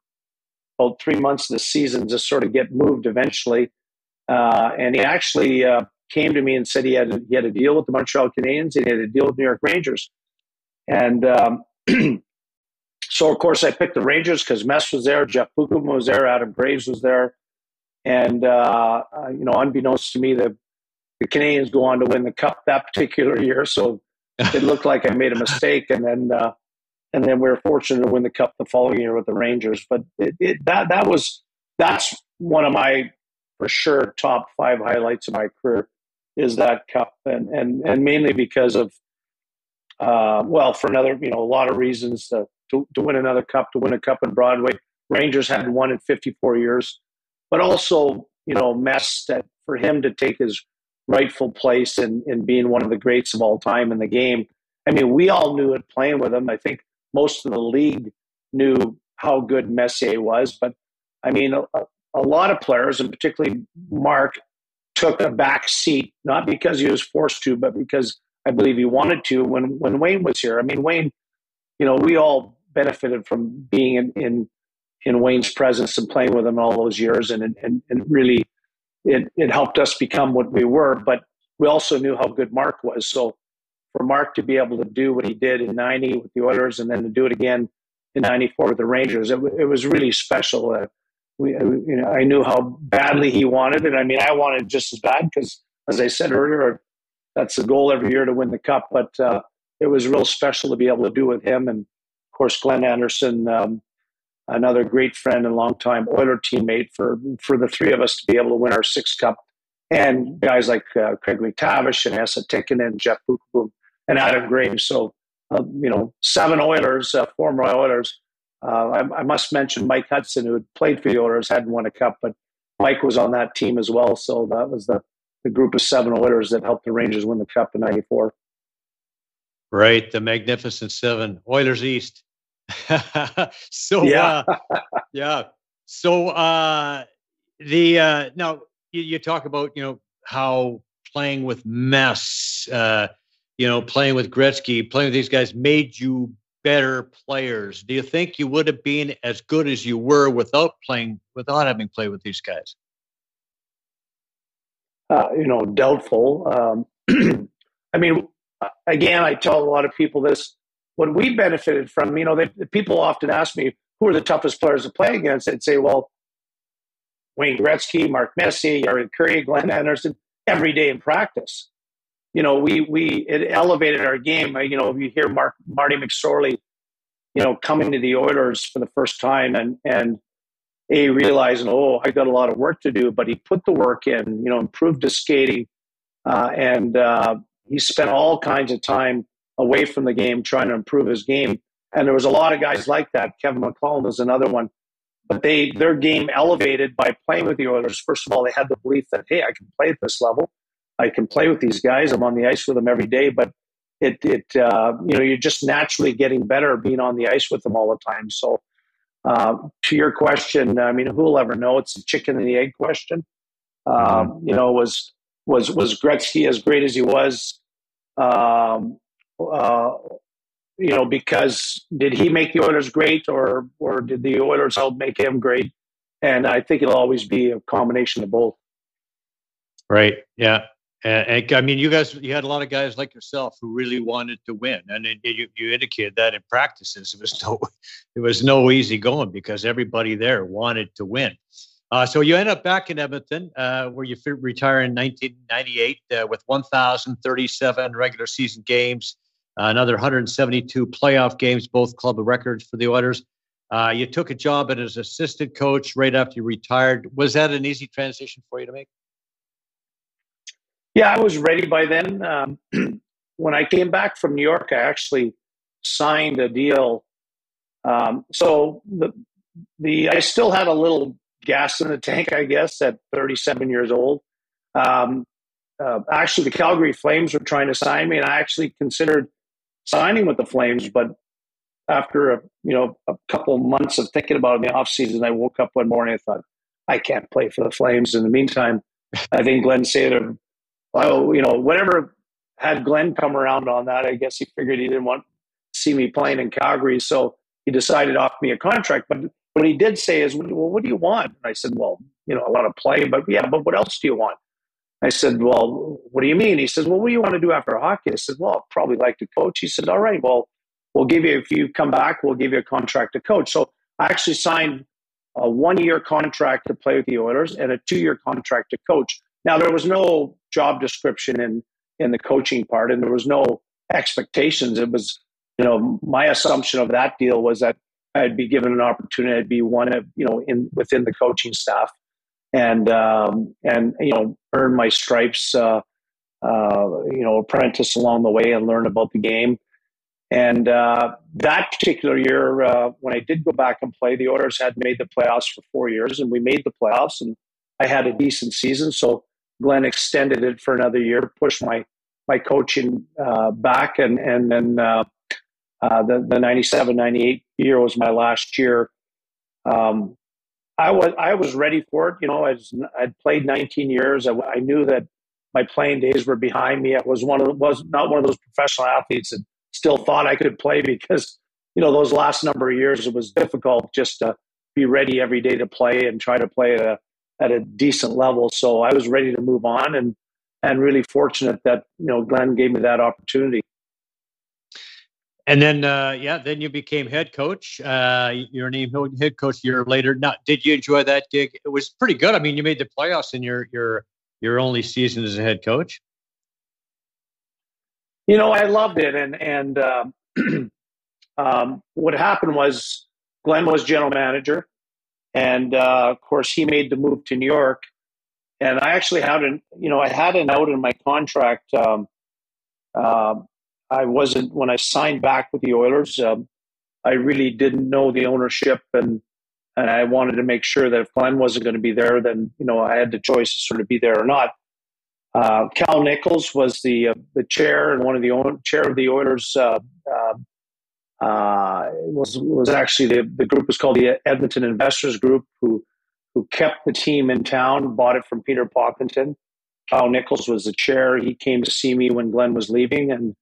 Speaker 2: about three months of the season to sort of get moved eventually. Uh, and he actually uh, came to me and said he had, a, he had a deal with the Montreal Canadiens and he had a deal with New York Rangers. And um, so, of course, I picked the Rangers because Mess was there, Jeff Beukeboom was there, Adam Graves was there. And, uh, uh, you know, unbeknownst to me, the, the Canadiens go on to win the cup that particular year. So it looked like I made a mistake. And then uh, and then we were fortunate to win the cup the following year with the Rangers. But it, it, that that was that's one of my for sure top five highlights of my career is that cup, and and and mainly because of uh, well, for another you know a lot of reasons to, to to win another cup, to win a cup in Broadway. Rangers hadn't won in 54 years, but also you know mess that for him to take his rightful place in in being one of the greats of all time in the game. I mean, we all knew it playing with him. I think most of the league knew how good Messier was. But I mean, a, a lot of players, and particularly Mark, took a back seat, not because he was forced to, but because I believe he wanted to when, when Wayne was here. I mean, Wayne, you know, we all benefited from being in, in, in Wayne's presence and playing with him all those years. And, and, and really, it, it helped us become what we were. But we also knew how good Mark was. So for Mark to be able to do what he did in 90 with the Oilers and then to do it again in 94 with the Rangers, it, it was really special. Uh, we, uh, you know, I knew how badly he wanted it. I mean, I wanted just as bad because, as I said earlier, that's the goal every year to win the cup. But uh, it was real special to be able to do with him. And of course, Glenn Anderson, um, another great friend and longtime Oiler teammate for, for the three of us to be able to win our sixth cup and guys like uh, Craig MacTavish and Essa Esa and Jeff Beukeboom, and Adam Graves. So, uh, you know, seven Oilers, uh, former Oilers. Uh, I, I, must mention Mike Hudson, who had played for the Oilers, hadn't won a cup, but Mike was on that team as well. So that was the, the group of seven Oilers that helped the Rangers win the cup in '94.
Speaker 1: Right, the Magnificent Seven, Oilers East. so yeah, uh, yeah. So uh, the uh, now you, you, talk about you know how playing with Mess, uh, you know, playing with Gretzky, playing with these guys made you better players. Do you think you would have been as good as you were without playing, without having played with these guys?
Speaker 2: Uh, you know, doubtful. Um, I mean, again, I tell a lot of people this. What we benefited from, you know, they, people often ask me, who are the toughest players to play against? I'd say, well, Wayne Gretzky, Mark Messier, Jari Kurri, Glenn Anderson, every day in practice. You know, we we it elevated our game. You know, you hear Mark Marty McSorley, you know, coming to the Oilers for the first time and and a realizing, oh, I got a lot of work to do, but he put the work in. You know, improved his skating, uh, and uh, he spent all kinds of time away from the game trying to improve his game. And there was a lot of guys like that. Kevin McClelland was another one but they their game elevated by playing with the Oilers. First of all, they had the belief that hey, I can play at this level. I can play with these guys. I'm on the ice with them every day. But it it uh, you know you're just naturally getting better being on the ice with them all the time. So uh, to your question, I mean, who will ever know? It's a chicken and the egg question. Um, you know, was was was Gretzky as great as he was? Um, uh, you know, because did he make the Oilers great, or or did the Oilers help make him great? And I think it'll always be a combination of both.
Speaker 1: Right. Yeah. And, and, I mean, you guys, you had a lot of guys like yourself who really wanted to win, and it, you, you indicated that in practices it was no, it was no easy going because everybody there wanted to win. Uh, so you end up back in Edmonton, uh, where you retire in 1998 uh, with 1,037 regular season games, uh, another 172 playoff games, both club records for the Oilers. Uh, you took a job as assistant coach right after you retired. Was that an easy transition for you to make?
Speaker 2: Yeah, I was ready by then. Um, when I came back from New York, I actually signed a deal. Um, so the the I still had a little gas in the tank, I guess, at 37 years old. Um, uh, actually, the Calgary Flames were trying to sign me, and I actually considered signing with the Flames. But after a you know a couple months of thinking about it in the off season, I woke up one morning and thought, I can't play for the Flames. In the meantime, I think Glenn Sather, well, you know, whatever had Glenn come around on that, I guess he figured he didn't want to see me playing in Calgary, so he decided to offer me a contract. But what he did say is, well, what do you want? And I said, well, you know, I want to play, but yeah, but what else do you want? I said, Well, what do you mean? He says, Well, what do you want to do after hockey? I said, Well, I'd probably like to coach. He said, All right, well, we'll give you, if you come back, we'll give you a contract to coach. So I actually signed a one year contract to play with the Oilers and a two year contract to coach. Now, there was no job description in, in the coaching part, and there was no expectations. It was, you know, my assumption of that deal was that I'd be given an opportunity I'd be one of, you know, in within the coaching staff and um, and you know earn my stripes, uh, uh, you know, apprentice along the way and learn about the game. And uh, that particular year, uh, when I did go back and play, the Oilers had made the playoffs for four years, and we made the playoffs, and I had a decent season. So Glenn extended it for another year, pushed my my coaching uh, back, and and then uh, the the 97, 98 year was my last year. Um, I was I was ready for it. You know, I I'd played 19 years. I, I, knew that my playing days were behind me. I was one of was not one of those professional athletes that still thought I could play because you know those last number of years it was difficult just to be ready every day to play and try to play at a at a decent level. So I was ready to move on and and really fortunate that you know Glenn gave me that opportunity.
Speaker 1: And then, uh, yeah, then you became head coach. Uh, your name head coach a year later. Now, did you enjoy that gig? It was pretty good. I mean, you made the playoffs in your your your only season as a head coach.
Speaker 2: You know, I loved it, and and uh, um, what happened was Glenn was general manager, and uh, of course he made the move to New York, and I actually had an you know I had an out in my contract. Um, uh, I wasn't when I signed back with the Oilers. Um, I really didn't know the ownership, and and I wanted to make sure that if Glenn wasn't going to be there, then you know I had the choice to sort of be there or not. Uh, Cal Nichols was the uh, the chair and one of the own, chair of the Oilers. Uh, uh, was was actually the the group was called the Edmonton Investors Group, who who kept the team in town, bought it from Peter Pocklington. Cal Nichols was the chair. He came to see me when Glenn was leaving, and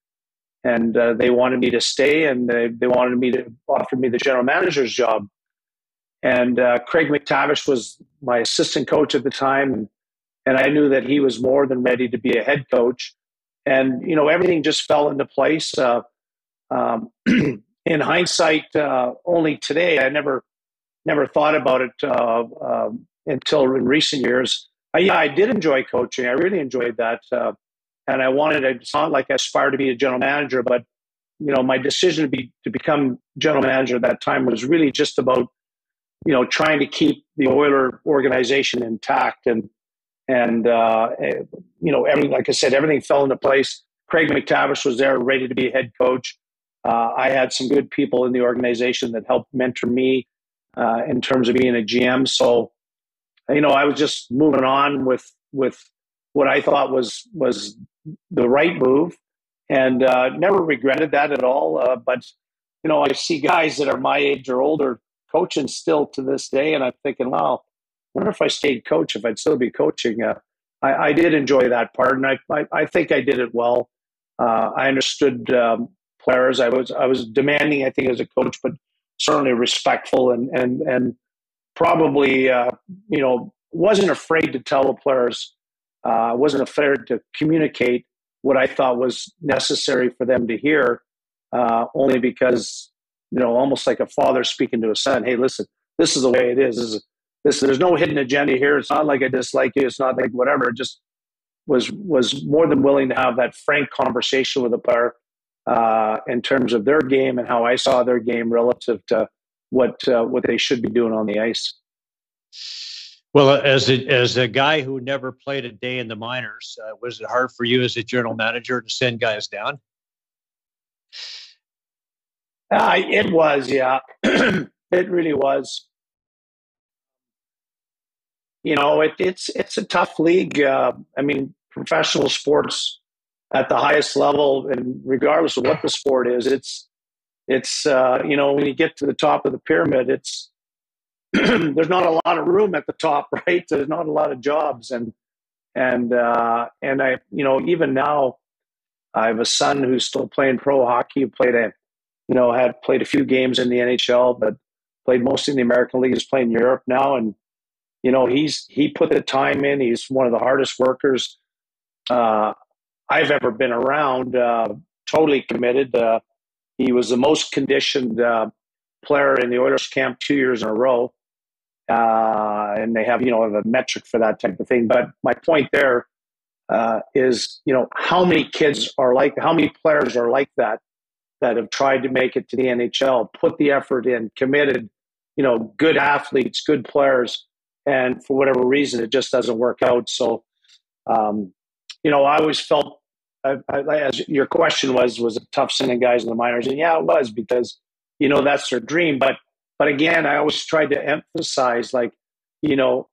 Speaker 2: and uh, they wanted me to stay, and they, they wanted me to offer me the general manager's job. And uh, Craig MacTavish was my assistant coach at the time, and, and I knew that he was more than ready to be a head coach. And you know, everything just fell into place. Uh, um, in hindsight, uh, only today, I never never thought about it uh, um, until in recent years. I, yeah, I did enjoy coaching. I really enjoyed that, uh, and I wanted. It's not like I aspired to be a general manager, but you know, my decision to be to become general manager at that time was really just about you know trying to keep the Oiler organization intact and and uh, eh, you know everything. Like I said, everything fell into place. Craig MacTavish was there, ready to be head coach. Uh, I had some good people in the organization that helped mentor me uh, in terms of being a GM. So, you know, I was just moving on with with what I thought was was the right move, and uh, never regretted that at all. Uh, but you know, I see guys that are my age or older coaching still to this day, and I'm thinking, well, I wonder if I stayed coach, if I'd still be coaching. Uh, I, I, did enjoy that part, and I I, I think I did it well. Uh, I understood um, players. I was I was demanding, I think, as a coach, but certainly respectful and and and probably uh, you know wasn't afraid to tell the players. Uh, wasn't afraid to communicate what I thought was necessary for them to hear. Uh, only because you know, almost like a father speaking to a son. Hey, listen, this is the way it is. This, is, this there's no hidden agenda here. It's not like I dislike you. It's not like whatever. It just was was more than willing to have that frank conversation with a player uh, in terms of their game and how I saw their game relative to what uh, what they should be doing on the ice.
Speaker 1: Well, as a, as a guy who never played a day in the minors, uh, was it hard for you as a general manager to send guys down?
Speaker 2: Uh, it was, yeah, it really was. You know, it, it's it's a tough league. Uh, I mean, professional sports at the highest level, and regardless of what the sport is, it's it's uh, you know when you get to the top of the pyramid, it's there's not a lot of room at the top, right? There's not a lot of jobs, and and uh, and I you know even now, I have a son who's still playing pro hockey. Played a you know had played a few games in the NHL, but played mostly in the American League. Is playing Europe now, and you know he's he put the time in. He's one of the hardest workers. Uh, I've ever been around. Uh, totally committed. Uh, he was the most conditioned uh, player in the Oilers camp two years in a row, uh, and they have you know a metric for that type of thing. But my point there uh, is, you know, how many kids are like, how many players are like that that have tried to make it to the NHL, put the effort in, committed, you know, good athletes, good players, and for whatever reason, it just doesn't work out. So. Um, you know, I always felt I, as your question was, was it tough sending guys in the minors? And yeah, it was because you know that's their dream. But but again, I always tried to emphasize like you know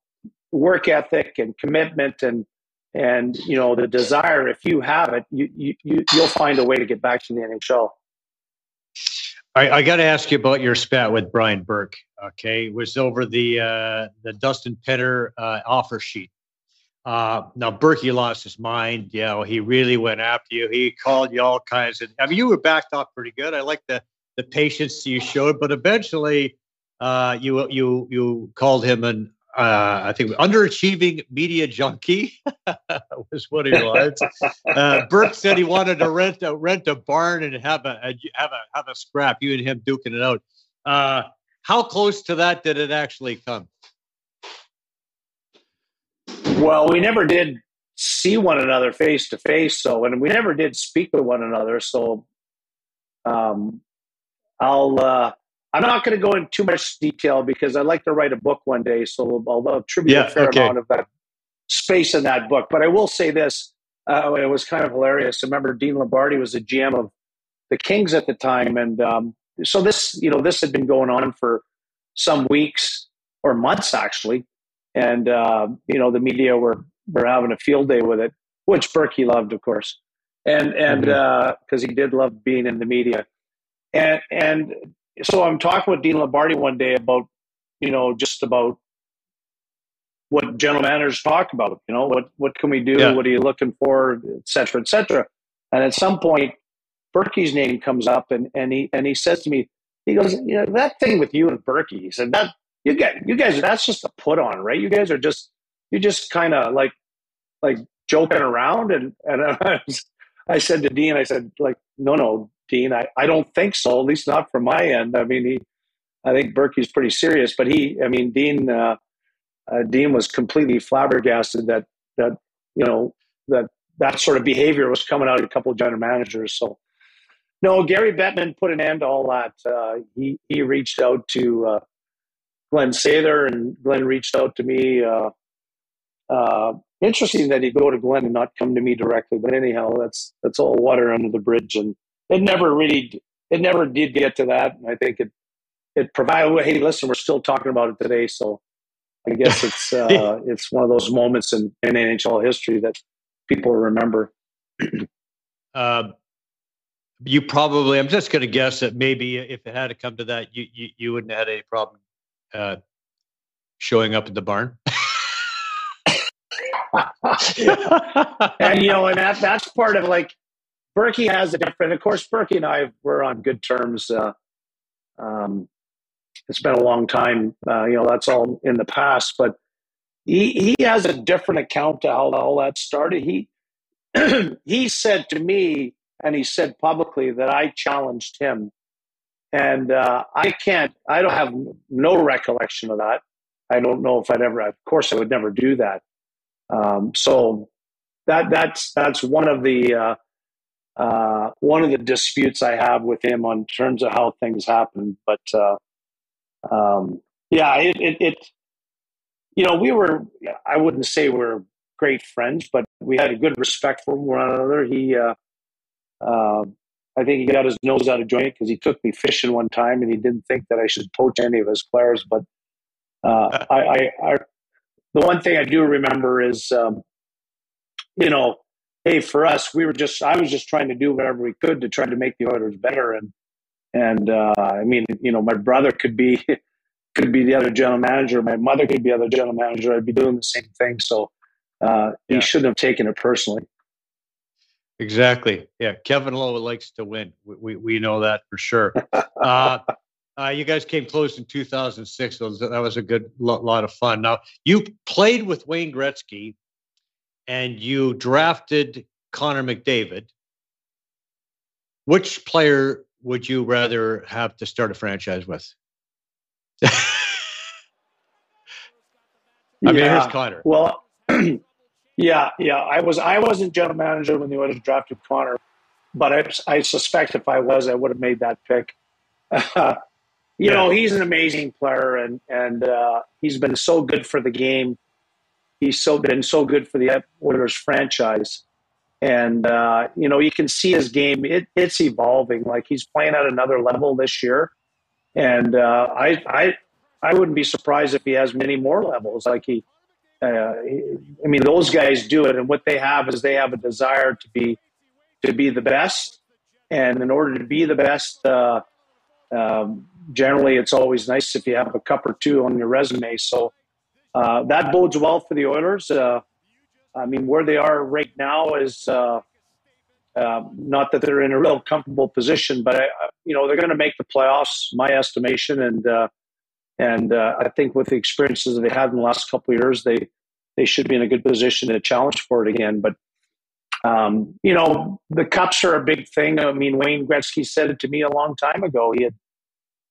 Speaker 2: work ethic and commitment and and you know the desire. If you have it, you you, you you'll find a way to get back to the NHL.
Speaker 1: I, I got to ask you about your spat with Brian Burke. Okay, it was over the uh, the Dustin Penner uh, offer sheet. Uh, now Berkey lost his mind. You know, he really went after you. He called you all kinds of. I mean, you were backed off pretty good. I like the the patience you showed, but eventually, uh, you you you called him an uh, I think underachieving media junkie was what he was. uh, Burke said he wanted to rent a rent a barn and have a, a have a have a scrap. You and him duking it out. Uh, how close to that did it actually come?
Speaker 2: Well, we never did see one another face to face, so and we never did speak with one another. So, um, I'll. Uh, I'm not going to go into too much detail because I'd like to write a book one day, so I'll, I'll attribute yeah, a fair okay. amount of that space in that book. But I will say this: uh, it was kind of hilarious. I remember Dean Lombardi was the GM of the Kings at the time, and um, so this, you know, this had been going on for some weeks or months actually, and uh, you know, the media were were having a field day with it, which Berkey loved, of course, and and because mm-hmm. uh, he did love being in the media, and and so I'm talking with Dean Lombardi one day about, you know, just about what general managers talk about. You know, what what can we do? Yeah. What are you looking for, et cetera, et cetera. And at some point, Berkey's name comes up, and and he and he says to me, he goes, you know, that thing with you and Berkey. He said that you get you guys. That's just a put on, right? You guys are just you just kind of like like joking around. And and I, was, I said to Dean, I said like, no, no, Dean, I I don't think so. At least not from my end. I mean, he. I think Berkey's pretty serious, but he, I mean, Dean, uh, uh, Dean was completely flabbergasted that that you know that that sort of behavior was coming out of a couple of general managers. So no, Gary Bettman put an end to all that. Uh, he he reached out to uh, Glenn Sather, and Glenn reached out to me. Uh, uh, interesting that he'd go to Glenn and not come to me directly, but anyhow, that's that's all water under the bridge, and it never really it never did get to that. And I think it it provided. Hey, listen, we're still talking about it today, so I guess it's uh, it's one of those moments in, in NHL history that people remember.
Speaker 1: uh, you probably, I'm just going to guess that maybe if it had to come to that, you you, you wouldn't have had any problem uh, showing up at the barn.
Speaker 2: and you know, and that that's part of like Berkey has a different. Of course, Berkey and I were on good terms. Uh, um, it's been a long time. Uh, you know, that's all in the past. But he he has a different account to how all that started. He he said to me, and he said publicly that I challenged him, and uh, I can't. I don't have no recollection of that. I don't know if I'd ever. Of course, I would never do that. Um, so that that's that's one of the uh, uh, one of the disputes I have with him on terms of how things happen. But uh, um, yeah, it, it, it, you know, we were, I wouldn't say we're great friends, but we had a good respect for one another. He, uh, uh, I think he got his nose out of joint because he took me fishing one time and he didn't think that I should poach any of his players. But uh, I, I, I, the one thing I do remember is, um, you know, hey, for us, we were just, I was just trying to do whatever we could to try to make the Oilers better. And and uh, I mean, you know, my brother could be could be the other general manager. My mother could be the other general manager. I'd be doing the same thing. So uh, yeah. he shouldn't have taken it personally.
Speaker 1: Exactly. Yeah, Kevin Lowe likes to win. We we, we know that for sure. uh, uh, you guys came close in 2006. So that was a good lot of fun. Now you played with Wayne Gretzky, and you drafted Connor McDavid. Which player would you rather have to start a franchise with? I mean, here's Connor.
Speaker 2: Well, yeah, yeah. I was I wasn't general manager when the Oilers drafted Connor, but I, I suspect if I was, I would have made that pick. you yeah. know, he's an amazing player, and and uh, he's been so good for the game. He's so been so good for the Oilers franchise and uh, you know you can see his game it, it's evolving like he's playing at another level this year and uh, I, I i wouldn't be surprised if he has many more levels like he, uh, i mean those guys do it and what they have is they have a desire to be to be the best. And in order to be the best uh, um, generally it's always nice if you have a cup or two on your resume. So uh, that bodes well for the oilers. Uh, I mean, where they are right now is uh, uh, not that they're in a real comfortable position, but I, you know they're going to make the playoffs, my estimation, and and uh, I think with the experiences that they had in the last couple of years, they they should be in a good position to challenge for it again. But um, you know, the cups are a big thing. I mean, Wayne Gretzky said it to me a long time ago. He had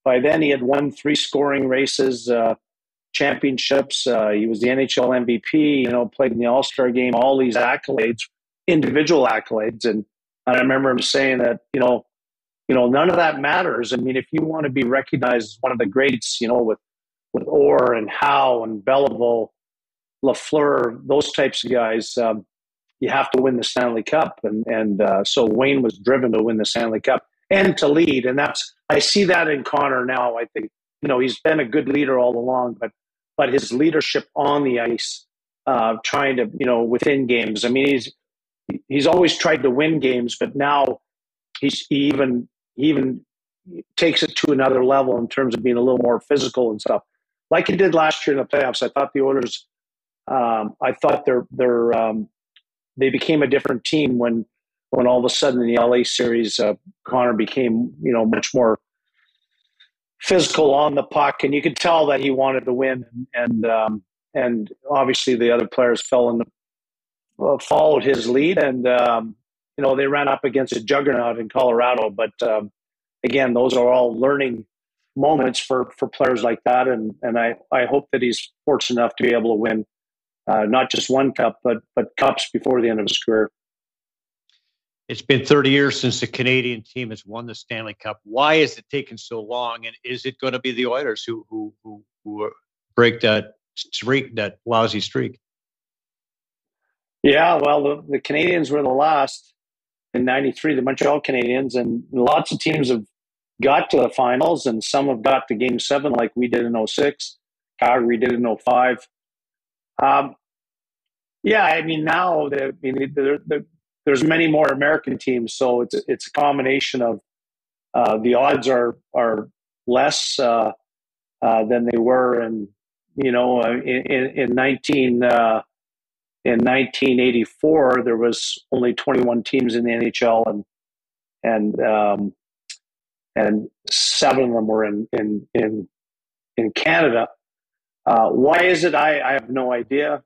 Speaker 2: by then he had won three scoring races. Uh, championships. Uh, he was the NHL MVP. You know, played in the All Star game. All these accolades, individual accolades, and, and I remember him saying that you know, you know, none of that matters. I mean, if you want to be recognized as one of the greats, you know, with with Orr and Howe and Beliveau, Lafleur, those types of guys, um, you have to win the Stanley Cup, and and uh, so Wayne was driven to win the Stanley Cup and to lead, and that's I see that in Connor now. I think you know he's been a good leader all along, but but his leadership on the ice, uh, trying to you know within games. I mean, he's he's always tried to win games, but now he's he even he even takes it to another level in terms of being a little more physical and stuff, like he did last year in the playoffs. I thought the Oilers, um, I thought they're they're um, they became a different team when when all of a sudden in the LA series, uh, Connor became you know much more physical on the puck, and you could tell that he wanted to win, and um, and obviously the other players fell in the, uh, followed his lead, and um, you know they ran up against a juggernaut in Colorado. But um, again, those are all learning moments for for players like that, and and I I hope that he's fortunate enough to be able to win uh, not just one cup, but but cups before the end of his career.
Speaker 1: It's been 30 years since the Canadian team has won the Stanley Cup. Why is it taking so long? And is it going to be the Oilers who who who, who break that streak, that lousy streak?
Speaker 2: Yeah, well, the, the Canadiens were the last in '93, the Montreal Canadiens, and lots of teams have got to the finals, and some have got to Game Seven, like we did in 06. Calgary did in 05. Um, yeah, I mean now the, I mean, the, the, there's many more American teams, so it's it's a combination of uh, the odds are are less uh, uh, than they were in you know uh, in, in 19 uh, in 1984 there was only 21 teams in the NHL and and um, and seven of them were in in in in Canada. Uh, why is it? I, I have no idea.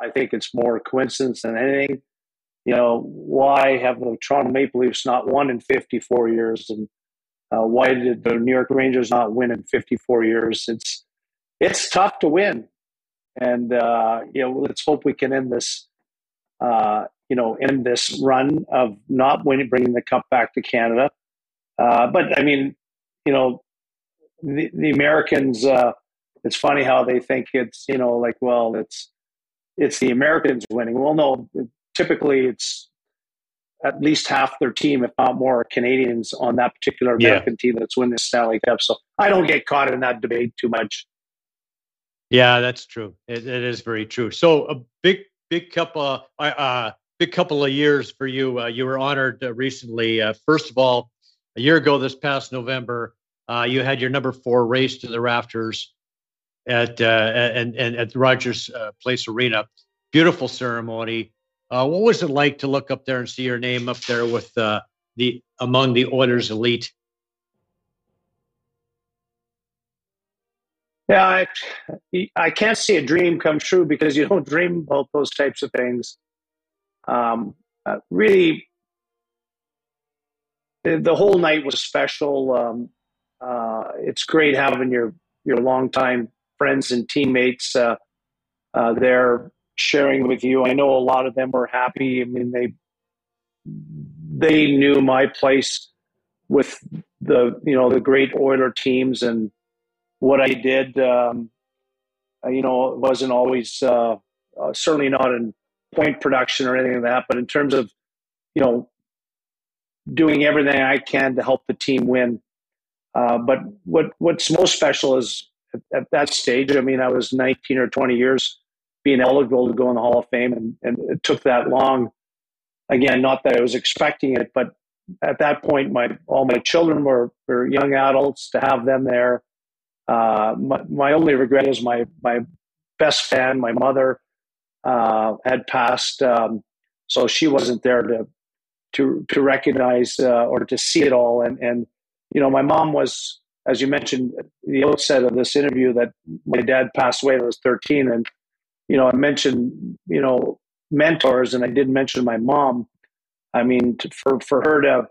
Speaker 2: I think it's more coincidence than anything. You know, why have the Toronto Maple Leafs not won in 54 years, and uh, why did the New York Rangers not win in 54 years? It's it's tough to win, and uh, you know, let's hope we can end this. Uh, you know, end this run of not winning, bringing the cup back to Canada. Uh, but I mean, you know, the, the Americans. Uh, it's funny how they think it's you know like well it's it's the Americans winning. Well, no, typically it's at least half their team, if not more, Canadians on that particular American yeah. team that's winning the Stanley Cup. So I don't get caught in that debate too much.
Speaker 1: Yeah, that's true. it, it is very true. So a big, big couple, uh, uh, big couple of years for you. Uh, you were honored uh, recently. Uh, first of all, a year ago, this past November, uh, you had your number four race to the rafters at and, and at Rogers Place Arena. Beautiful ceremony. What was it like to look up there and see your name up there with the among the Oilers elite?
Speaker 2: Yeah, I, I can't see a dream come true because you don't dream about those types of things. Um, uh, really, the, the, whole night was special. Um, uh, it's great having your your longtime friends and teammates uh, uh, there sharing with you. I know a lot of them were happy. I mean, they they knew my place with the you know the great Oiler teams and what I did. Um, you know, wasn't always uh, uh, certainly not in point production or anything like that, but in terms of you know doing everything I can to help the team win. Uh, but what what's most special is at, at, that stage. I mean, I was 19 or 20 years being eligible to go in the Hall of Fame, and, and it took that long. Again, not that I was expecting it, but at that point, my all my children were, were young adults. To have them there, uh, my, my only regret is my my best fan, my mother, uh, had passed, um, so she wasn't there to to to recognize uh, or to see it all. And and you know, my mom was as you mentioned at the outset of this interview, that my dad passed away when I was 13. And, you know, I mentioned, you know, mentors, and I did mention my mom. I mean, to, for, for her to,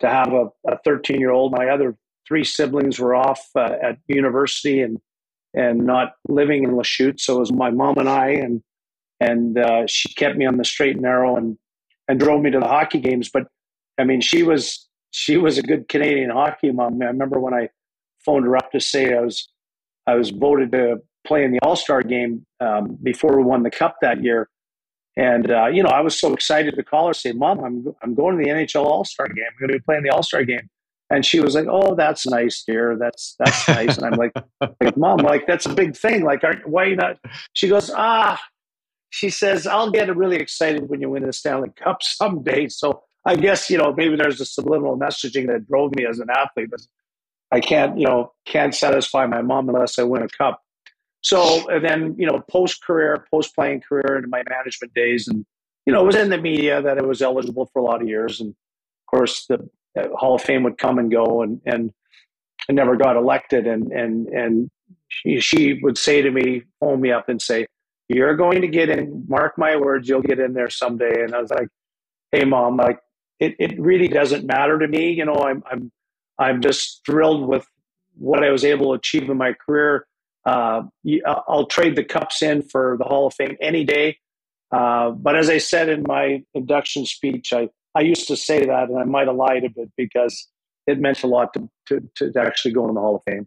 Speaker 2: to have a 13 year old, my other three siblings were off uh, at university and, and not living in Lachute. So it was my mom and I, and, and uh, she kept me on the straight and narrow and, and drove me to the hockey games. But I mean, she was, she was a good Canadian hockey mom. I remember when I phoned her up to say I was I was voted to play in the All Star game um, before we won the Cup that year, and uh, you know I was so excited to call her say, "Mom, I'm I'm going to the NHL All Star game. I'm going to be playing the All Star game." And she was like, "Oh, that's nice, dear. That's that's nice." and I'm like, like, "Mom, like that's a big thing. Like, are, why not?" She goes, "Ah." She says, "I'll get really excited when you win the Stanley Cup someday." So I guess you know maybe there's a subliminal messaging that drove me as an athlete. But I can't you know can't satisfy my mom unless I win a cup. So and then you know post career, post playing career, into my management days, and you know it was in the media that I was eligible for a lot of years, and of course the Hall of Fame would come and go, and and I never got elected, and and and she, she would say to me, phone me up and say, "You're going to get in. Mark my words, you'll get in there someday." And I was like, "Hey, mom, like it, it really doesn't matter to me. You know, I'm I'm I'm just thrilled with what I was able to achieve in my career. Uh, I'll trade the cups in for the Hall of Fame any day. Uh, but as I said in my induction speech, I, I used to say that, and I might have lied a bit because it meant a lot to, to, to actually go in the Hall of Fame.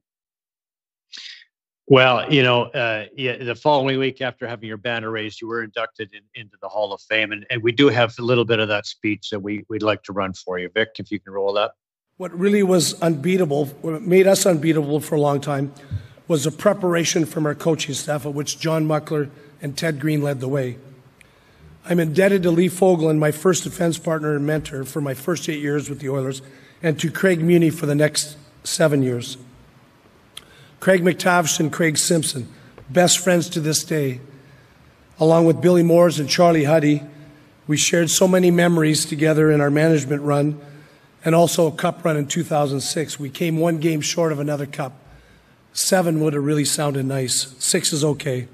Speaker 1: Well, you know, uh, yeah, the following week after having your banner raised, you were inducted in, into the Hall of Fame, and, and we do have a little bit of that speech that we we'd like to run for you, Vic, if you can roll that.
Speaker 8: What really was unbeatable, what made us unbeatable for a long time, was the preparation from our coaching staff, of which John Muckler and Ted Green led the way. I'm indebted to Lee Fogolin, my first defense partner and mentor, for my first eight years with the Oilers, and to Craig Muni for the next seven years. Craig MacTavish and Craig Simpson, best friends to this day. Along with Billy Moores and Charlie Huddy, we shared so many memories together in our management run and also a cup run in 2006. We came one game short of another cup. Seven would have really sounded nice. Six is okay.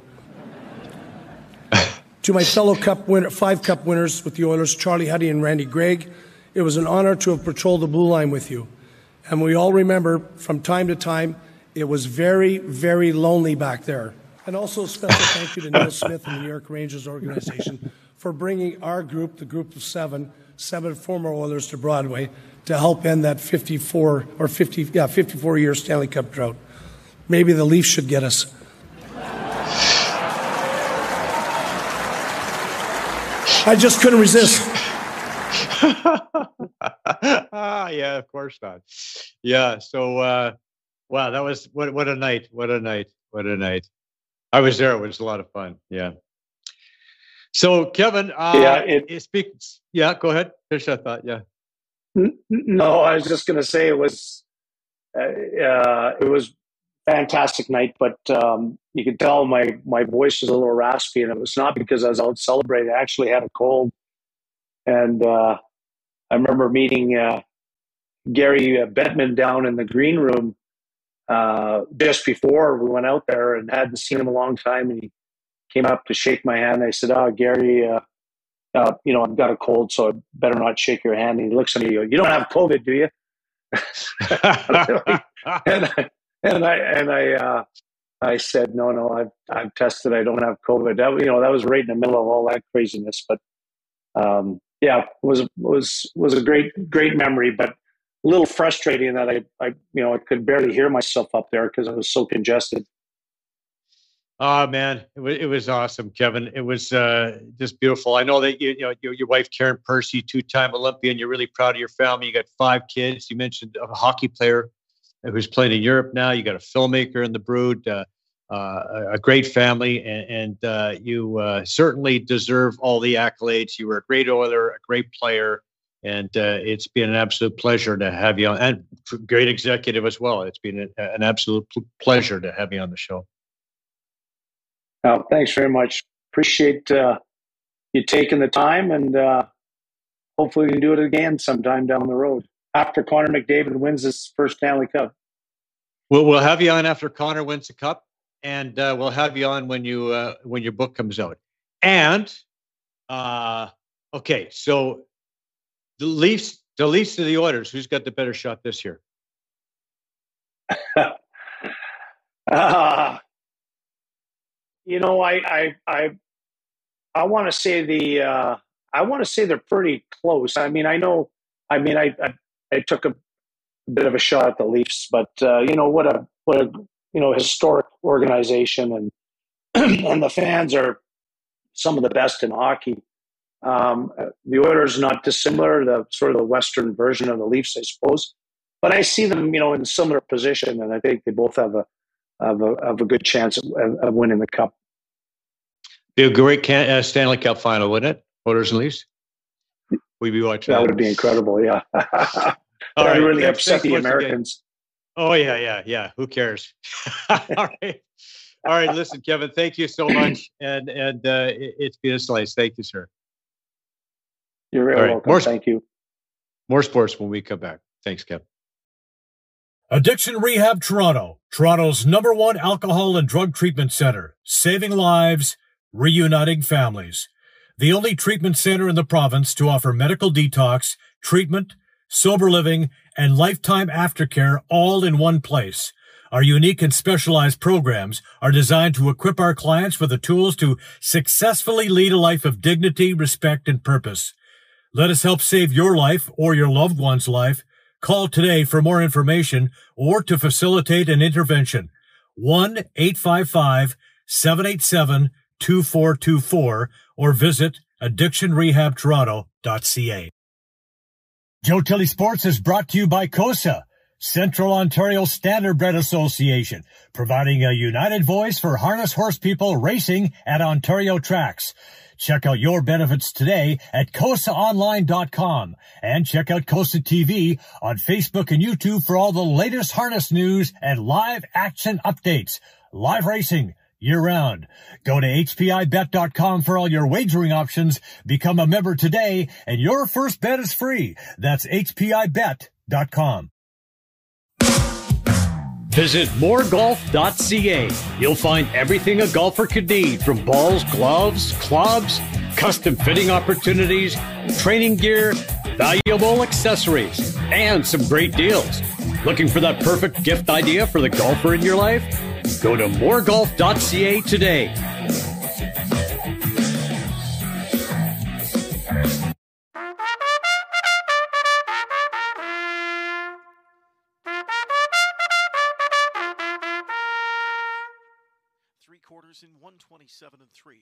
Speaker 8: To my fellow cup winner, five cup winners with the Oilers, Charlie Huddy and Randy Gregg, it was an honor to have patrolled the blue line with you. And we all remember from time to time it was very, very lonely back there. And also a special thank you to Neil Smith and the New York Rangers organization for bringing our group, the group of seven, seven former Oilers to Broadway to help end that 54 or 50, yeah, 54 year Stanley Cup drought. Maybe the Leafs should get us. I just couldn't resist.
Speaker 1: ah, yeah, of course not. Yeah, so uh, Wow, that was what what a night! What a night! What a night! I was there. It was a lot of fun. Yeah. So, Kevin, uh, yeah, it, it speaks. Yeah, go ahead. Finish that thought. Yeah.
Speaker 2: No, I was just going to say it was uh, uh, it was fantastic night, but um, you could tell my my voice was a little raspy, and it was not because I was out celebrating. I actually had a cold, and uh, I remember meeting uh, Gary Bettman down in the green room uh, just before we went out there and hadn't seen him a long time. And he came up to shake my hand. I said, "Oh, Gary, uh, uh, you know, I've got a cold, so I better not shake your hand." And he looks at me, "You don't have COVID, do you?" and I and I and I, uh, I said, "No, no, I've I've tested. I don't have COVID." That you know, that was right in the middle of all that craziness. But um, yeah, was was was a great great memory. But a little frustrating that I, I you know, I could barely hear myself up there because I was so congested.
Speaker 1: Oh man, it was, it was awesome, Kevin. It was uh, just beautiful. I know that you, you know your, your wife Karen Percy, two-time Olympian. You're really proud of your family. You got five kids. You mentioned a hockey player who's playing in Europe now. You got a filmmaker in the brood. Uh, uh, a great family, and, and uh, you uh, certainly deserve all the accolades. You were a great Oiler, a great player, and uh, it's been an absolute pleasure to have you on, and great executive as well. It's been a, an absolute pleasure to have you on the show.
Speaker 2: Well, thanks very much. Appreciate you taking the time, and hopefully we can do it again sometime down the road after Connor McDavid wins his first Stanley Cup.
Speaker 1: We'll we'll have you on after Connor wins the cup, and uh, we'll have you on when you uh, when your book comes out. And uh, okay, so the Leafs, the Leafs to the Oilers. Who's got the better shot this year?
Speaker 2: uh, you know, I I I, I want to say the uh, I want to say they're pretty close. I mean, I know. I mean, I I, I took a bit of a shot at the Leafs, but uh, you know what a what a you know historic organization, and and the fans are some of the best in hockey. Um, the Oilers not dissimilar, the sort of the Western version of the Leafs, I suppose. But I see them, you know, in similar position, and I think they both have a have a, have a good chance of, of winning the cup.
Speaker 1: Be a great can- uh, Stanley Cup final, wouldn't it? Oilers and Leafs. We'd be watching.
Speaker 2: That, that. would be incredible. Yeah. that
Speaker 1: right.
Speaker 2: really upset the Americans.
Speaker 1: Again. Oh yeah, yeah, yeah. Who cares? All right. All right. Listen, Kevin. Thank you so much, and and uh, it, has been a slice. Thank you, sir.
Speaker 2: You're very right. welcome. More, Thank you.
Speaker 1: More sports when we come back. Thanks, Kevin.
Speaker 9: Addiction Rehab Toronto, Toronto's number one alcohol and drug treatment center, saving lives, reuniting families. The only treatment center in the province to offer medical detox, treatment, sober living, and lifetime aftercare all in one place. Our unique and specialized programs are designed to equip our clients with the tools to successfully lead a life of dignity, respect, and purpose. Let us help save your life or your loved one's life. Call today for more information or to facilitate an intervention. 1-855-787-2424 or visit addictionrehabtoronto.ca. Joe Tilly Sports is brought to you by COSA Central Ontario Standardbred Association, providing a united voice for harness horse people racing at Ontario tracks. Check out your benefits today at COSAOnline.com and check out COSA TV on Facebook and YouTube for all the latest harness news and live action updates. Live racing year round. Go to HPIBet.com for all your wagering options. Become a member today and your first bet is free. That's HPIBet.com.
Speaker 10: Visit moregolf.ca. You'll find everything a golfer could need from balls, gloves, clubs, custom fitting opportunities, training gear, valuable accessories, and some great deals. Looking for that perfect gift idea for the golfer in your life? Go to moregolf.ca today.
Speaker 11: Three quarters in 127 and 3.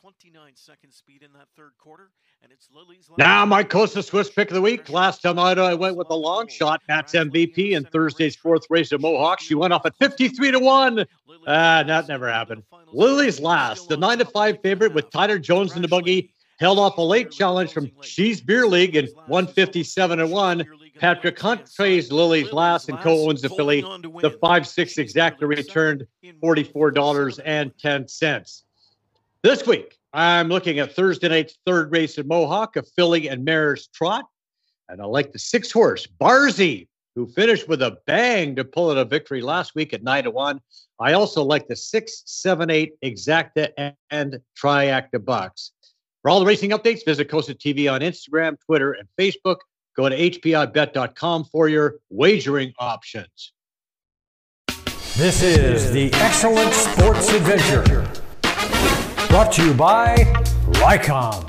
Speaker 11: 29 second speed in that third quarter, and it's Lily's.
Speaker 1: Last now, my closest Swiss pick of the week. Last time out, I went with a long shot, Matt's MVP in Thursday's fourth race at Mohawk. She went off at 53 to 1. Ah, that never happened. Lily's last, the 9 to 5 favorite with Tyler Jones in the buggy, held off a late challenge from She's Beer League in 157 to 1. Patrick Hunt trades Lily's last and co-owns the filly. The 5-6 exacta returned $44.10. This week, I'm looking at Thursday night's third race at Mohawk, a filly and mare's trot. And I like the six horse, Barzy, who finished with a bang to pull it a victory last week at 9 to 1. I also like the 6, 7, 8 exacta and triacta bucks. For all the racing updates, visit COSA TV on Instagram, Twitter, and Facebook. Go to hpibet.com for your wagering options.
Speaker 9: This is the Excellent Sports Adventure. Brought to you by Rycom.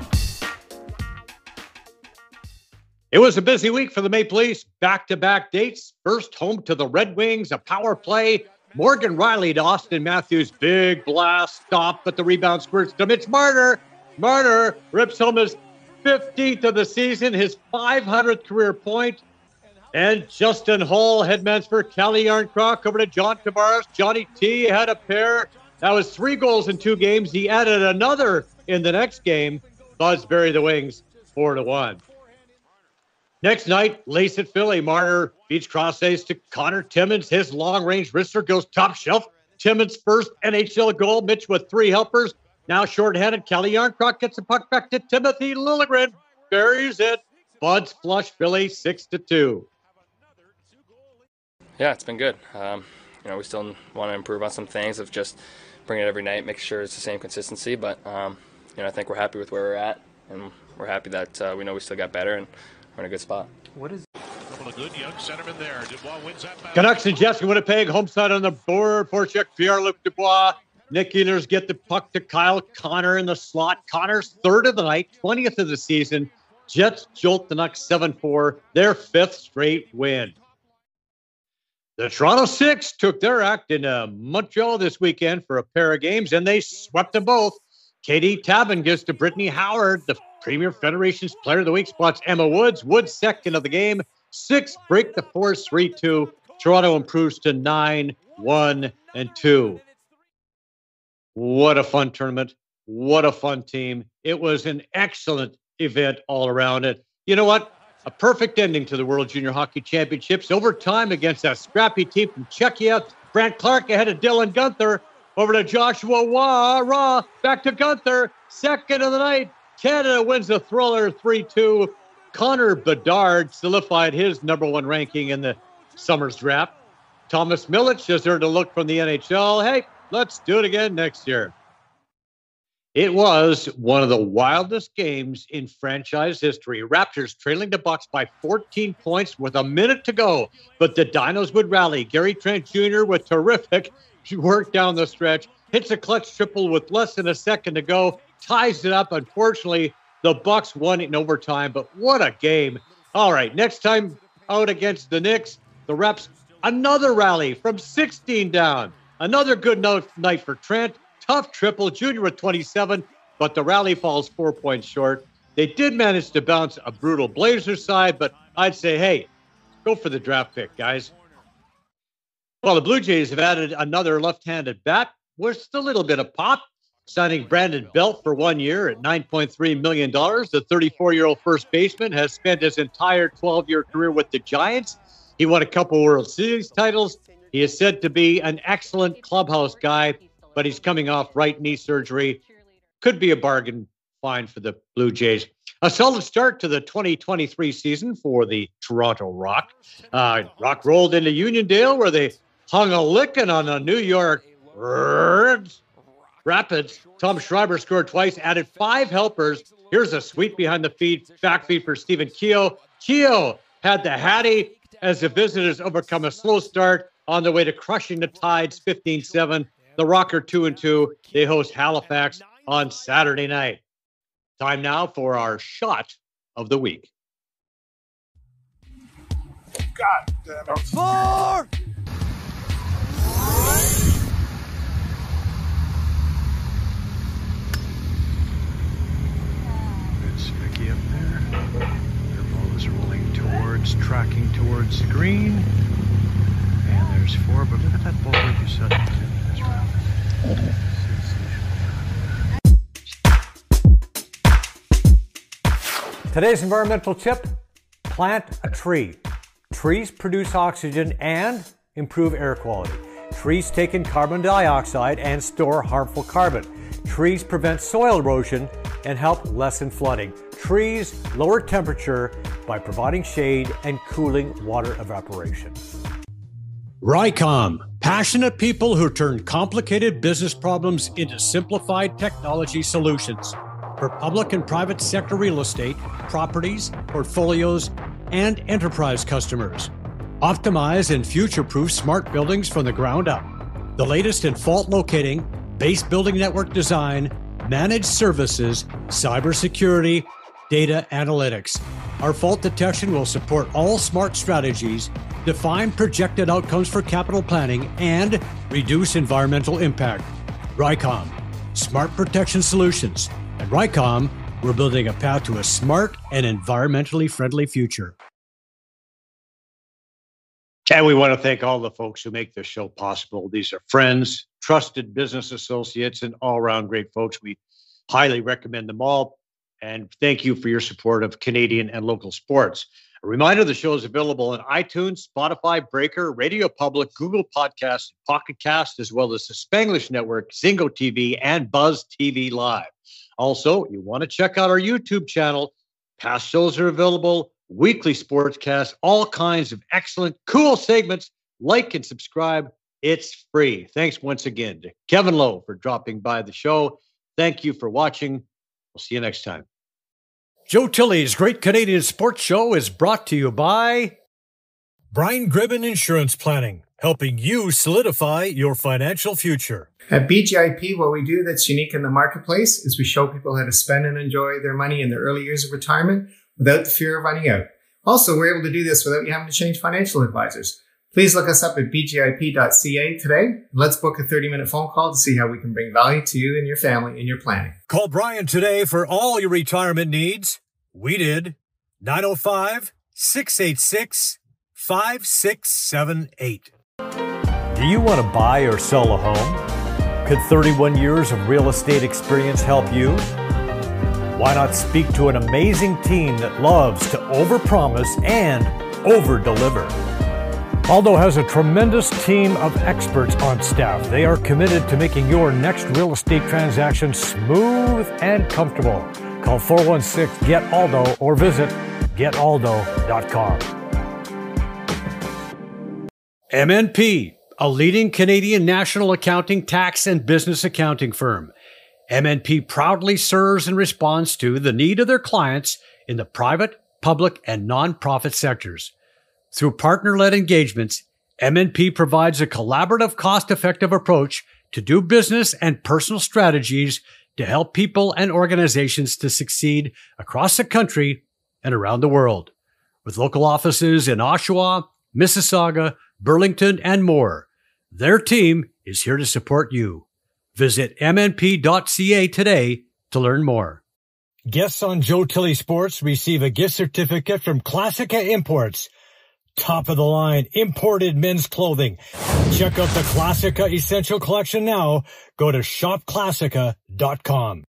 Speaker 1: It was a busy week for the Maple Leafs. Back to back dates. First home to the Red Wings, a power play. Morgan Rielly to Auston Matthews. Big blast stop, but the rebound squirts to Mitch Marner. Marner rips home his 15th of the season, his 500th career point. And Justin Holl headmans for Calle Jarnkrok over to John Tavares. Johnny T had a pair. That was three goals in two games. He added another in the next game. Buds bury the Wings four to one. Next night, Lace at Philly. Marner beats cross ace to Connor Timmins. His long range wrister goes top shelf. Timmins' first NHL goal. Mitch with three helpers. Now shorthanded, Calle Jarnkrok gets the puck back to Timothy Liljegren. Buries it. Buds flush Philly six to two.
Speaker 12: Yeah, it's been good. Um, you know, we still want to improve on some things of just bringing it every night, make sure it's the same consistency. But um, you know, I think we're happy with where we're at, and we're happy that uh, we know we still got better and we're in a good spot.
Speaker 11: What is? A good young centerman there. Dubois wins that
Speaker 1: Canucks and Jets Winnipeg. Home side on the board. Voracek, Pierre-Luc Dubois. Nick Ehlers get the puck to Kyle Connor in the slot. Connor's third of the night, 20th of the season. Jets jolt the Nucks 7 4, their fifth straight win. The Toronto Six took their act in uh, Montreal this weekend for a pair of games, and they swept them both. Kati Tabin gives to Brittany Howard, the Premier Federation's Player of the Week, spots Emma Woods. Woods second of the game. Six break the force 3 2. Toronto improves to 9 1 and 2. What a fun tournament. What a fun team. It was an excellent event all around it. You know what? A perfect ending to the World Junior Hockey Championships. Overtime against that scrappy team from Czechia. Brandt Clarke ahead of Dylan Guenther. Over to Joshua Wah, Raw. Back to Guenther. Second of the night. Canada wins the thriller 3 2. Connor Bedard solidified his number one ranking in the Summers draft. Thomas Milic just earned a look from the NHL. Hey, let's do it again next year. It was one of the wildest games in franchise history. Raptors trailing the Bucks by 14 points with a minute to go, but the Dinos would rally. Gary Trent Jr. with terrific work down the stretch, hits a clutch triple with less than a second to go, ties it up. Unfortunately, the Bucks won in overtime, but what a game! All right, next time out against the Knicks, the Raps another rally from 16 down. Another good night for Trent. Tough triple, Junior with 27, but the rally falls four points short. They did manage to bounce a brutal Blazers side, but I'd say, hey, go for the draft pick, guys. Well, the Blue Jays have added another left handed bat with a little bit of pop, signing Brandon Belt for one year at $9.3 million. The 34 year old first baseman has spent his entire 12 year career with the Giants. He won a couple World Series titles. He is said to be an excellent clubhouse guy but he's coming off right knee surgery. Could be a bargain fine for the Blue Jays. A solid start to the 2023 season for the Toronto Rock. Uh, Rock rolled into Uniondale where they hung a licking on the New York Rapids. Tom Schreiber scored twice, added five helpers. Here's a sweep behind the feed, back feed for Stephen Keogh. Keogh had the Hattie as the visitors overcome a slow start on the way to crushing the Tides 15 7 the Rocker two and two. They host Halifax on Saturday night. Time now for our shot of the week.
Speaker 13: God damn it.
Speaker 14: Four.
Speaker 10: It's Vicky up there. Their ball is rolling towards, tracking towards the green. And there's four, but look at that ball like you said.
Speaker 15: Today's environmental tip plant a tree. Trees produce oxygen and improve air quality. Trees take in carbon dioxide and store harmful carbon. Trees prevent soil erosion and help lessen flooding. Trees lower temperature by providing shade and cooling water evaporation.
Speaker 10: Rycom, passionate people who turn complicated business problems into simplified technology solutions for public and private sector real estate, properties, portfolios, and enterprise customers. Optimize and future proof smart buildings from the ground up. The latest in fault locating, base building network design, managed services, cybersecurity, data analytics. Our fault detection will support all smart strategies define projected outcomes for capital planning, and reduce environmental impact. Rycom, Smart Protection Solutions. At Rycom, we're building a path to a smart and environmentally friendly future.
Speaker 1: And we want to thank all the folks who make this show possible. These are friends, trusted business associates, and all around great folks. We highly recommend them all. And thank you for your support of Canadian and local sports. A reminder the show is available on iTunes, Spotify, Breaker, Radio Public, Google Podcasts, Pocket Cast, as well as the Spanglish Network, Zingo TV, and Buzz TV Live. Also, you want to check out our YouTube channel. Past shows are available, weekly sportscasts, all kinds of excellent, cool segments. Like and subscribe. It's free. Thanks once again to Kevin Lowe for dropping by the show. Thank you for watching. We'll see you next time.
Speaker 10: Joe Tilley's Great Canadian Sports Show is brought to you by Brian Gribben Insurance Planning, helping you solidify your financial future.
Speaker 16: At BGIP, what we do that's unique in the marketplace is we show people how to spend and enjoy their money in the early years of retirement without the fear of running out. Also, we're able to do this without you having to change financial advisors. Please look us up at bgip.ca today. Let's book a 30 minute phone call to see how we can bring value to you and your family in your planning.
Speaker 17: Call Brian today for all your retirement needs. We did. 905 686 5678.
Speaker 1: Do you want to buy or sell a home? Could 31 years of real estate experience help you? Why not speak to an amazing team that loves to overpromise and overdeliver? Aldo has a tremendous team of experts on staff. They are committed to making your next real estate transaction smooth and comfortable. Call 416 GET ALDO or visit getaldo.com. MNP, a leading Canadian national accounting, tax, and business accounting firm. MNP proudly serves and responds to the need of their clients in the private, public, and nonprofit sectors. Through partner led engagements, MNP provides a collaborative, cost effective approach to do business and personal strategies to help people and organizations to succeed across the country and around the world. With local offices in Oshawa, Mississauga, Burlington, and more, their team is here to support you. Visit mnp.ca today to learn more.
Speaker 17: Guests on Joe Tilly Sports receive a gift certificate from Classica Imports. Top of the line imported men's clothing. Check out the Classica Essential Collection now. Go to shopclassica.com.